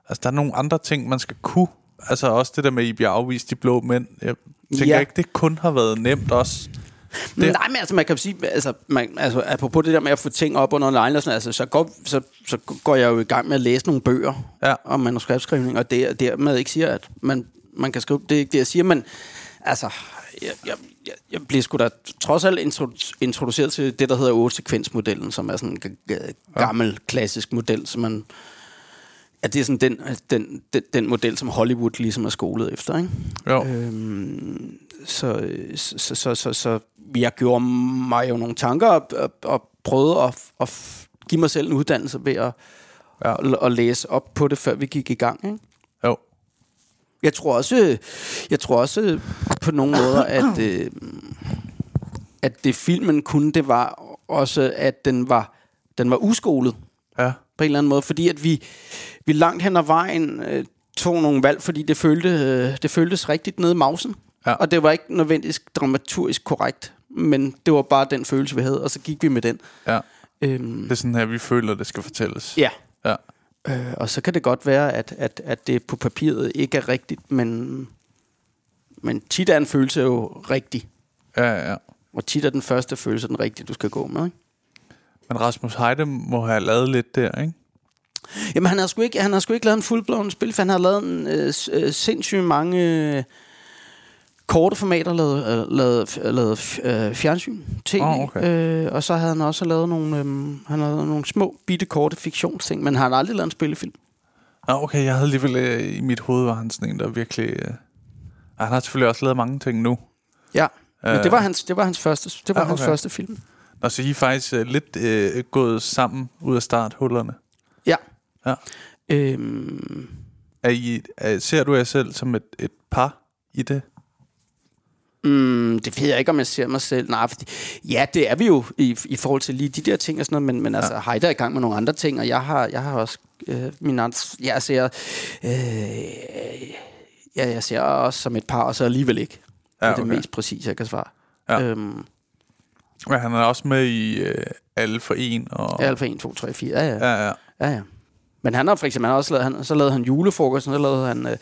Altså, der er nogle andre ting, man skal kunne. Altså, også det der med, at I bliver afvist de blå mænd. Jeg tænker Ja. ikke, det kun har været nemt også. Det. Nej, men altså, man kan sige, altså, man, altså, apropos det der med at få ting op under line, og sådan, altså, så, går, så, så går jeg jo i gang med at læse nogle bøger Ja. om manuskriptskrivning, og det er dermed ikke siger, at man, man kan skrive, det er ikke det, jeg siger, men altså, jeg, jeg, jeg, bliver sgu da trods alt introdu- introduceret til det, der hedder 8-sekvensmodellen, som er sådan en gammel, klassisk model, som man at det er sådan den, den, den, den model, som Hollywood ligesom er skolet efter. Ikke? Jo. Øhm, så, så, så, så, så, jeg gjorde mig jo nogle tanker og, og, og prøvede at, at give mig selv en uddannelse ved at, Ja. at, at læse op på det, før vi gik i gang. Ikke? Jeg tror også, jeg tror også på nogle måder, at, øh, at det filmen kunne, det var også, at den var, den var uskolet Ja. på en eller anden måde, fordi at vi, vi langt hen ad vejen øh, tog nogle valg, fordi det, følte, øh, det føltes rigtigt nede i mausen. Ja. Og det var ikke nødvendigvis dramaturgisk korrekt, men det var bare den følelse, vi havde, og så gik vi med den. Ja. Øhm, Det er sådan her, vi føler, det skal fortælles. ja. Ja. Øh, og så kan det godt være, at, at, at det på papiret ikke er rigtigt, men, men tit er en følelse jo rigtig. Ja, ja. Og tit er den første følelse den rigtige, du skal gå med. Ikke? Men Rasmus Heide må have lavet lidt der, ikke? Jamen, han har sgu ikke, han har sgu ikke lavet en fuldblåen spil, for han har lavet en, øh, øh, sindssygt mange øh, korte formater, lavet, øh, lavet, lavet øh, fjernsyn, tv, Åh, okay. øh, og så havde han også lavet nogle, øh, han lavet nogle små, bitte, korte fiktionsting, men han har aldrig lavet en spillefilm. Nå, okay, jeg havde alligevel øh, i mit hoved, var han sådan en, der virkelig... Øh... Ej, han har selvfølgelig også lavet mange ting nu. Ja, men Øh. det var hans, det var hans første, det var Ah, hans okay. første film. Og så I er faktisk øh, lidt øh, gået sammen ud af starthullerne. Ja. Ja. Øhm, Er I, er, ser du jer selv som et, et par i det? Mm, det ved jeg ikke, om jeg ser mig selv. Nej, fordi, ja, det er vi jo i, i forhold til lige de der ting og sådan noget, men, men altså, Heide er i gang med nogle andre ting, og jeg har, jeg har også øh, min andre, jeg ser, øh, ja, jeg ser også som et par, og så alligevel ikke. Ja, det er det okay. mest præcise, jeg kan svare. Ja. Øhm, Men han er også med i øh, Alle for En. Og... Alfa 1, 2, 3, 4, ja, ja. Ja, ja. ja, ja. Men han har for eksempel han har også lavet, han, så lavede han julefrokost, så lavede han, øh,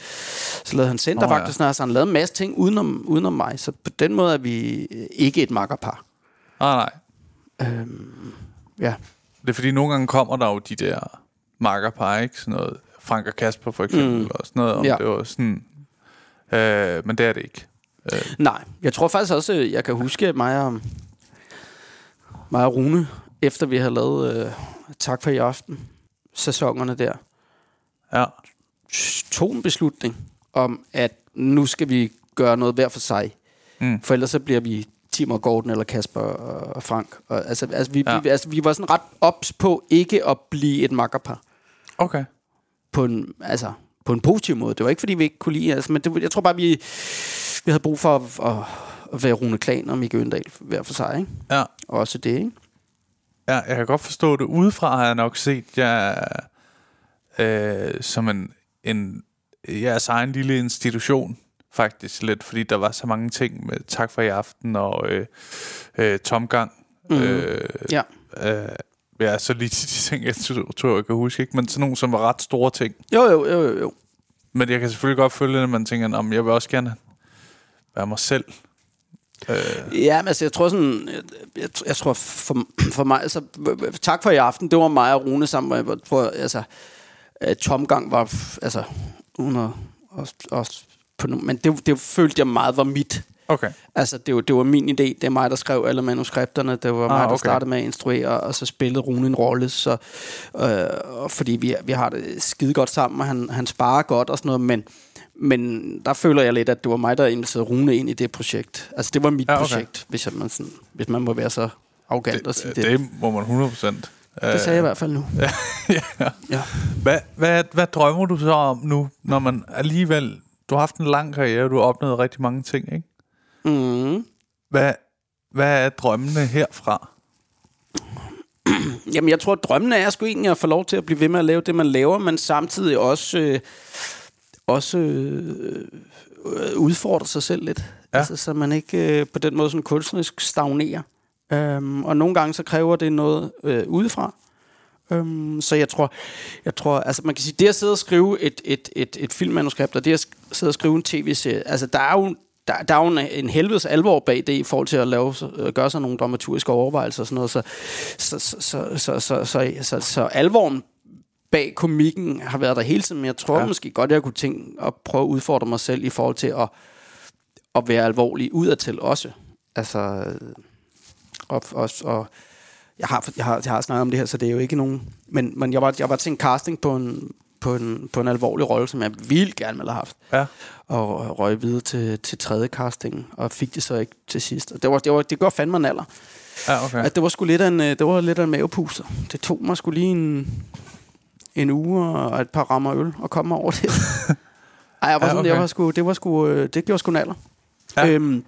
så lavede han centervagt, Nå, ja. oh, ja. så han lavede en masse ting udenom, udenom mig. Så på den måde er vi øh, ikke et makkerpar. Ah, nej. Øhm, ja. Det er fordi, nogle gange kommer der jo de der makkerpar, ikke? Sådan noget Frank og Kasper for eksempel, Mm. og sådan noget. Om Ja. det var sådan... Øh, men det er det ikke. Øh, Nej, jeg tror faktisk også, øh, jeg kan huske at mig og, mig og Rune, efter vi havde lavet øh, Tak for i aften, sæsonerne der, ja. tog en beslutning om, at nu skal vi gøre noget hver for sig. Mm. For ellers så bliver vi Tim og Gordon eller Kasper og Frank. Og, altså, altså, vi, Ja. vi, altså, vi var sådan ret ops på ikke at blive et makkerpar. Okay. På en, altså, på en positiv måde. Det var ikke, fordi vi ikke kunne lide, altså, men det, jeg tror bare, vi, vi havde brug for at, at, at være Rune Klan og Mikke Øndal hver for sig. Ikke? Ja. Også det, ikke? Ja, jeg kan godt forstå det. Udefra har jeg nok set jer øh, som en, en jeres egen lille institution, faktisk lidt, fordi der var så mange ting med Tak for i aften og øh, øh, Tomgang. Mhm. Øh, Ja. øh, ja, så lige de ting, jeg tror, jeg kan huske, ikke? men sådan nogle, som var ret store ting. Jo, jo, jo, jo. jo. Men jeg kan selvfølgelig godt følge det, når man tænker, om jeg vil også gerne være mig selv. Øh, Ja, men altså, jeg tror sådan, jeg, jeg, jeg tror for, for mig, altså, tak for i aften, det var mig og Rune sammen, jeg tror, altså, øh, Tomgang var, altså, under, også, også på, men det, det følte jeg meget var mit. okay. Altså, det var, det var min idé. Det er mig, der skrev alle manuskripterne. Det var Ah, mig, der okay. startede med at instruere, og så spillede Rune en rolle. Så, øh, og fordi vi, vi har det skide godt sammen, og han, han sparer godt og sådan noget, men, men der føler jeg lidt, at det var mig, der inviterede Rune ind i det projekt. Altså, det var mit Ja, okay. projekt, hvis, jeg, man sådan, hvis man må være så arrogant og sige Det, det. det, Det, det må man 100 procent. det sagde jeg i hvert fald nu. ja. Ja. Hvad, hvad, hvad drømmer du så om nu, når man alligevel... Du har haft en lang karriere, du har opnået rigtig mange ting, ikke? Mm. Hvad, hvad er drømmene herfra? Jamen, jeg tror, at drømmen er sgu egentlig at få lov til at blive ved med at lave det, man laver, men samtidig også, øh, også øh, udfordre sig selv lidt. Ja. Altså, så man ikke øh, på den måde sådan kunstnerisk stagnerer. Um, og nogle gange så kræver det noget øh, udefra. Um, så jeg tror, jeg tror, altså man kan sige, det at sidde og skrive et, et, et, et filmmanuskript, og det at sidde og skrive en tv-serie, altså der er jo, der, der er jo en, en helvedes alvor bag det, i forhold til at lave, øh, gøre sig nogle dramaturgiske overvejelser og sådan noget, så, så, så, så, så, så, så, så, så alvoren bag komikken har været der hele tiden, men jeg tror Ja. måske godt, jeg kunne tænke at prøve at udfordre mig selv i forhold til at, at være alvorlig udadtil også. Altså, og, og, og jeg har, jeg, har, jeg har snakket om det her, så det er jo ikke nogen... Men, men jeg, var, jeg var til en casting på en, på en, på en alvorlig rolle, som jeg vildt gerne ville have haft. Ja. Og røg videre til, til tredje casting, og fik det så ikke til sidst. Og det, var, det, var, det går fandme en alder. Ja, okay. At det var sgu lidt af en, øh, det var lidt af en mavepuster. Det tog mig sgu lige en, en uge og et par rammer øl og komme over det. Ej, jeg var Ja, sådan, okay. jeg var sgu, det var sgu, øh, det gjorde sgu en alder. Ja. Øhm,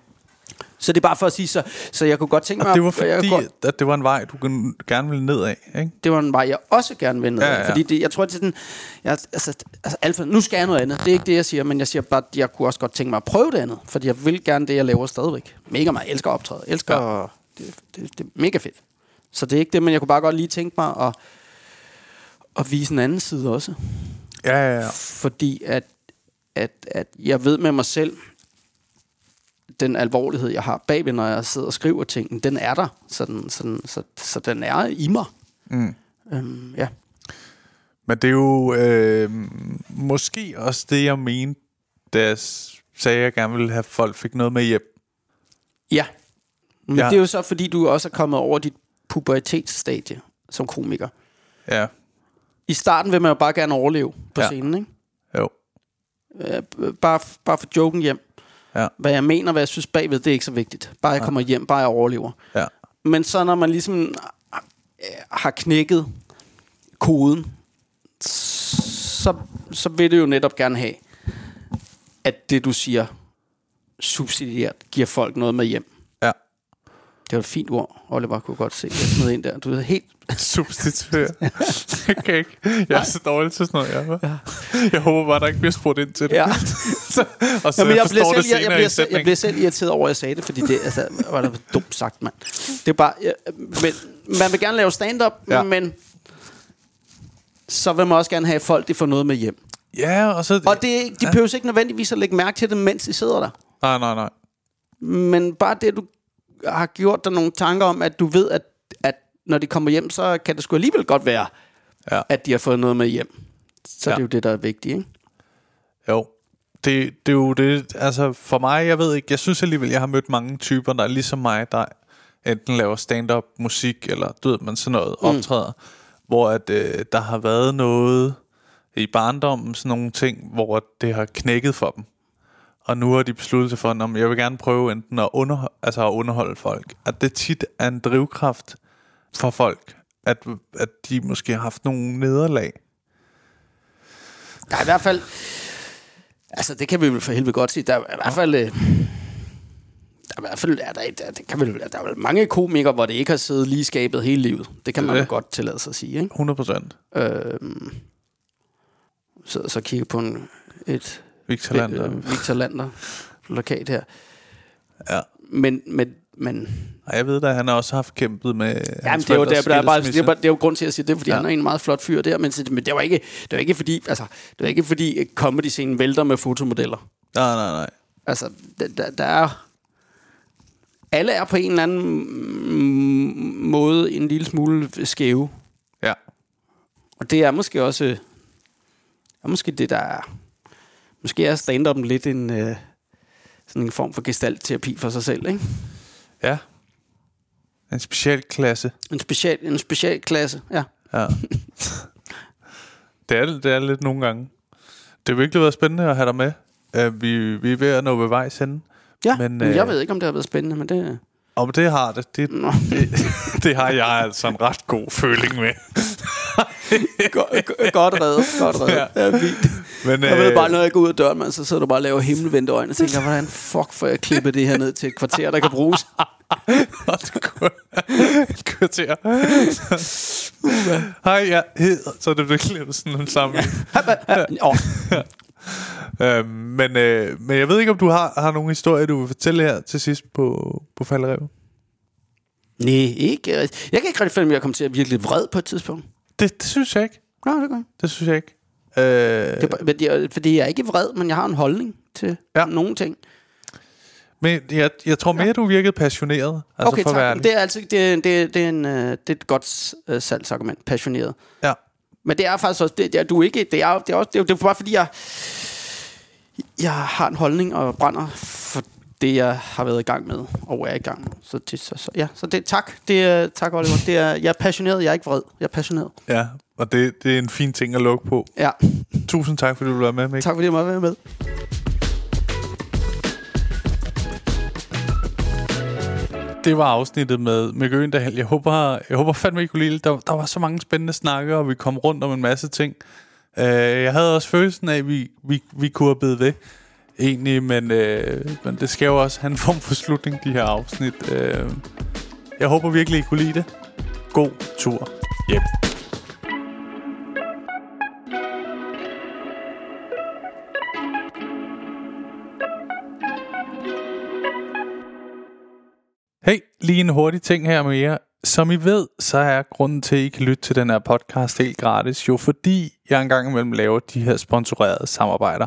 så det er bare for at sige, så, så jeg kunne godt tænke mig... Og det var jeg fordi, kunne godt, at det var en vej, du gerne ville ned af, ikke? det var en vej, jeg også gerne vil ned. Ja, Ja. Fordi det, jeg tror, det er sådan... Jeg, altså, altså, alfa, nu skal jeg noget andet. Det er ikke det, jeg siger, men jeg siger bare, at jeg kunne også godt tænke mig at prøve det andet. Fordi jeg vil gerne det, jeg laver stadigvæk. Mega meget. Jeg elsker at optræde. Jeg elsker... Ja. Det, det, det, er mega fedt. Så det er ikke det, men jeg kunne bare godt lige tænke mig at, at vise en anden side også. Ja, ja, ja. Fordi at, at, at jeg ved med mig selv, den alvorlighed, jeg har bagved, når jeg sidder og skriver ting, den er der. Så den, så den, så, så den er i mig. Mm. Øhm, ja. Men det er jo øh, måske også det, jeg mente, da jeg sagde, at jeg gerne ville have, at folk fik noget med hjem. Ja. Men ja. det er jo så, fordi du også er kommet over dit pubertetsstadie som komiker. Ja, I starten vil man jo bare gerne overleve på Ja. ja. scenen, ikke? jo. Øh, bare, bare for joken hjem. Ja. Hvad jeg mener, hvad jeg synes bagved, det er ikke så vigtigt. Bare jeg kommer hjem, bare jeg overlever. Ja. Men så når man ligesom øh, har knækket koden, så, så vil det jo netop gerne have, at det du siger subsidiært giver folk noget med hjem. Ja. Det var et fint ord, Oliver kunne godt se. Jeg smed ind der. Du er helt... Substituere. jeg kan ikke. Jeg er så dårlig til sådan noget. Jeg, ja. jeg håber bare, der ikke bliver spurgt ind til det. Ja. så, og så Jamen, jeg, jeg bliver selv, jeg, jeg, i selv, jeg bliver selv irriteret over, at jeg sagde det, fordi det altså, var da dumt sagt, mand. Det er bare... Jeg, men, man vil gerne lave stand-up, Ja. ja. men så vil man også gerne have, at folk de får noget med hjem. Ja, og så... Og det, de behøver ikke nødvendigvis at lægge mærke til det, mens de sidder der. Nej, nej, nej. Men bare det, du har gjort dig nogle tanker om, at du ved, at, at når de kommer hjem, så kan det sgu alligevel godt være, Ja. at de har fået noget med hjem. Så Ja. det er jo det, der er vigtigt, ikke? Jo. Det, det er jo det, altså for mig, jeg ved ikke, jeg synes alligevel, jeg har mødt mange typer, der er ligesom mig, der enten laver stand-up, musik, eller du ved, man sådan noget mm. optræder, hvor at, øh, der har været noget i barndommen, sådan nogle ting, hvor det har knækket for dem. Og nu har de besluttet sig for, at jeg vil gerne prøve enten at, underho- altså at underholde folk. At det tit er en drivkraft for folk, at, at de måske har haft nogle nederlag. Der er i hvert fald... Altså, det kan vi vel for helvede godt sige. Der er i hvert fald... Øh, der er i hvert fald... Er der, der, det kan vel, der er vel mange komikere, hvor det ikke har siddet lige skabet hele livet. Det kan man jo godt tillade sig at sige, ikke? 100 procent. Øhm, så, så kigge på en, et Victor Lander. Øh, Victor Lander plakat her. Ja. Men, men, men Og jeg ved da, at han har også haft kæmpet med Jamen, det er jo, der, der er bare, det, er bare, det er jo grund til at sige det, fordi Ja. han er en meget flot fyr der, men, men det var ikke, det var ikke fordi, altså, det var ikke fordi comedy-scenen vælter med fotomodeller. Nej, nej, nej. Altså, der, der, der er... Alle er på en eller anden måde en lille smule skæve. Ja. Og det er måske også... Er måske det, der er... Måske er stand-up'en lidt en... Øh, sådan en form for gestaltterapi for sig selv, ikke? Ja. En speciel klasse. En special, en special klasse, ja. Ja. det, er, det er lidt nogle gange. Det har virkelig været spændende at have dig med. Uh, vi, vi er ved at nå ved vejs ende. Ja, Men, men, øh, jeg ved ikke, om det har været spændende, men det... Og det har det. Det, det, det har jeg altså en ret god føling med. godt, godt reddet, godt reddet. Ja. Ja. Ja, fint. Men, Jeg ved øh, bare, når jeg går ud af døren, man, så sidder du bare og laver himmelvendte øjne og tænker, hvordan fuck får jeg klippet det her ned til et kvarter, der kan bruges? Det et kvarter. Hej, jeg hedder... Så er det virkelig sådan en sammen. oh, Øh, men, øh, men jeg ved ikke, om du har, har nogle historier, du vil fortælle her til sidst på, på falderevet. nej, ikke. Jeg kan ikke rigtig finde, at jeg kommer til at virkelig vred på et tidspunkt. Det, det synes jeg ikke. Nå, det gør jeg. Det synes jeg ikke. Øh, Det er, bare- fordi, jeg, fordi jeg er ikke vred, men jeg har en holdning til Ja. ja. nogle ting. men jeg, jeg tror mere, du virkede passioneret. Altså okay, for tak. Det er, altså, det, er- det, er- det, er en, øh, det er et godt uh, salgsargument, passioneret. Ja. Men det er faktisk også, det, det er, du er ikke, det er, det er, også, det er, det er bare fordi, jeg, jeg har en holdning og brænder for det, jeg har været i gang med, og er i gang med. Så, det, så, så, ja, så det, tak. Det er, tak, Oliver. Det er, jeg er passioneret, jeg er ikke vred. Jeg er passioneret. ja. Og det, det er en fin ting at lukke på. Ja, Tusind tak, fordi du var med, Mik. tak fordi jeg måtte være med. Det var afsnittet med Mikke Øgendal. Jeg håber, jeg håber fandme, I kunne lide der, der var så mange spændende snakker, og vi kom rundt om en masse ting. Uh, jeg havde også følelsen af, at vi, vi, vi kunne have bedt ved, egentlig, men, øh, men det skal jo også have en form for slutning, de her afsnit. Øh, jeg håber virkelig, I kunne lide det. God tur hjem. Hey, lige en hurtig ting her med jer. Som I ved, så er grunden til, at I kan lytte til den her podcast helt gratis, jo fordi jeg engang imellem laver de her sponsorerede samarbejder.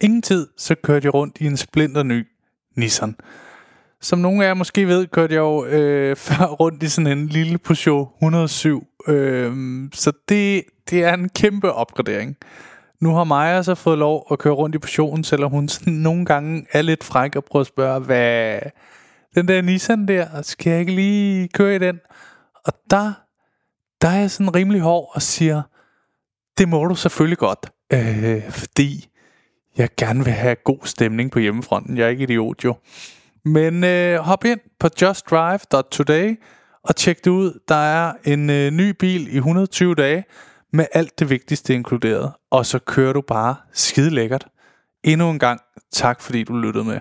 ingen tid, så kørte jeg rundt i en splinter ny Nissan. Som nogle af jer måske ved, kørte jeg jo øh, før rundt i sådan en lille Peugeot 107. Øh, så det, det er en kæmpe opgradering. Nu har Maja så fået lov at køre rundt i Peugeoten, selvom hun sådan nogle gange er lidt fræk og prøver at spørge, hvad den der Nissan der, skal jeg ikke lige køre i den? Og der, der er jeg sådan rimelig hård og siger, det må du selvfølgelig godt, øh, fordi jeg gerne vil have god stemning på hjemmefronten. Jeg er ikke idiot jo. Men øh, hop ind på justdrive.today og tjek det ud. Der er en øh, ny bil i 120 dage med alt det vigtigste inkluderet. Og så kører du bare skide lækkert. Endnu en gang tak fordi du lyttede med.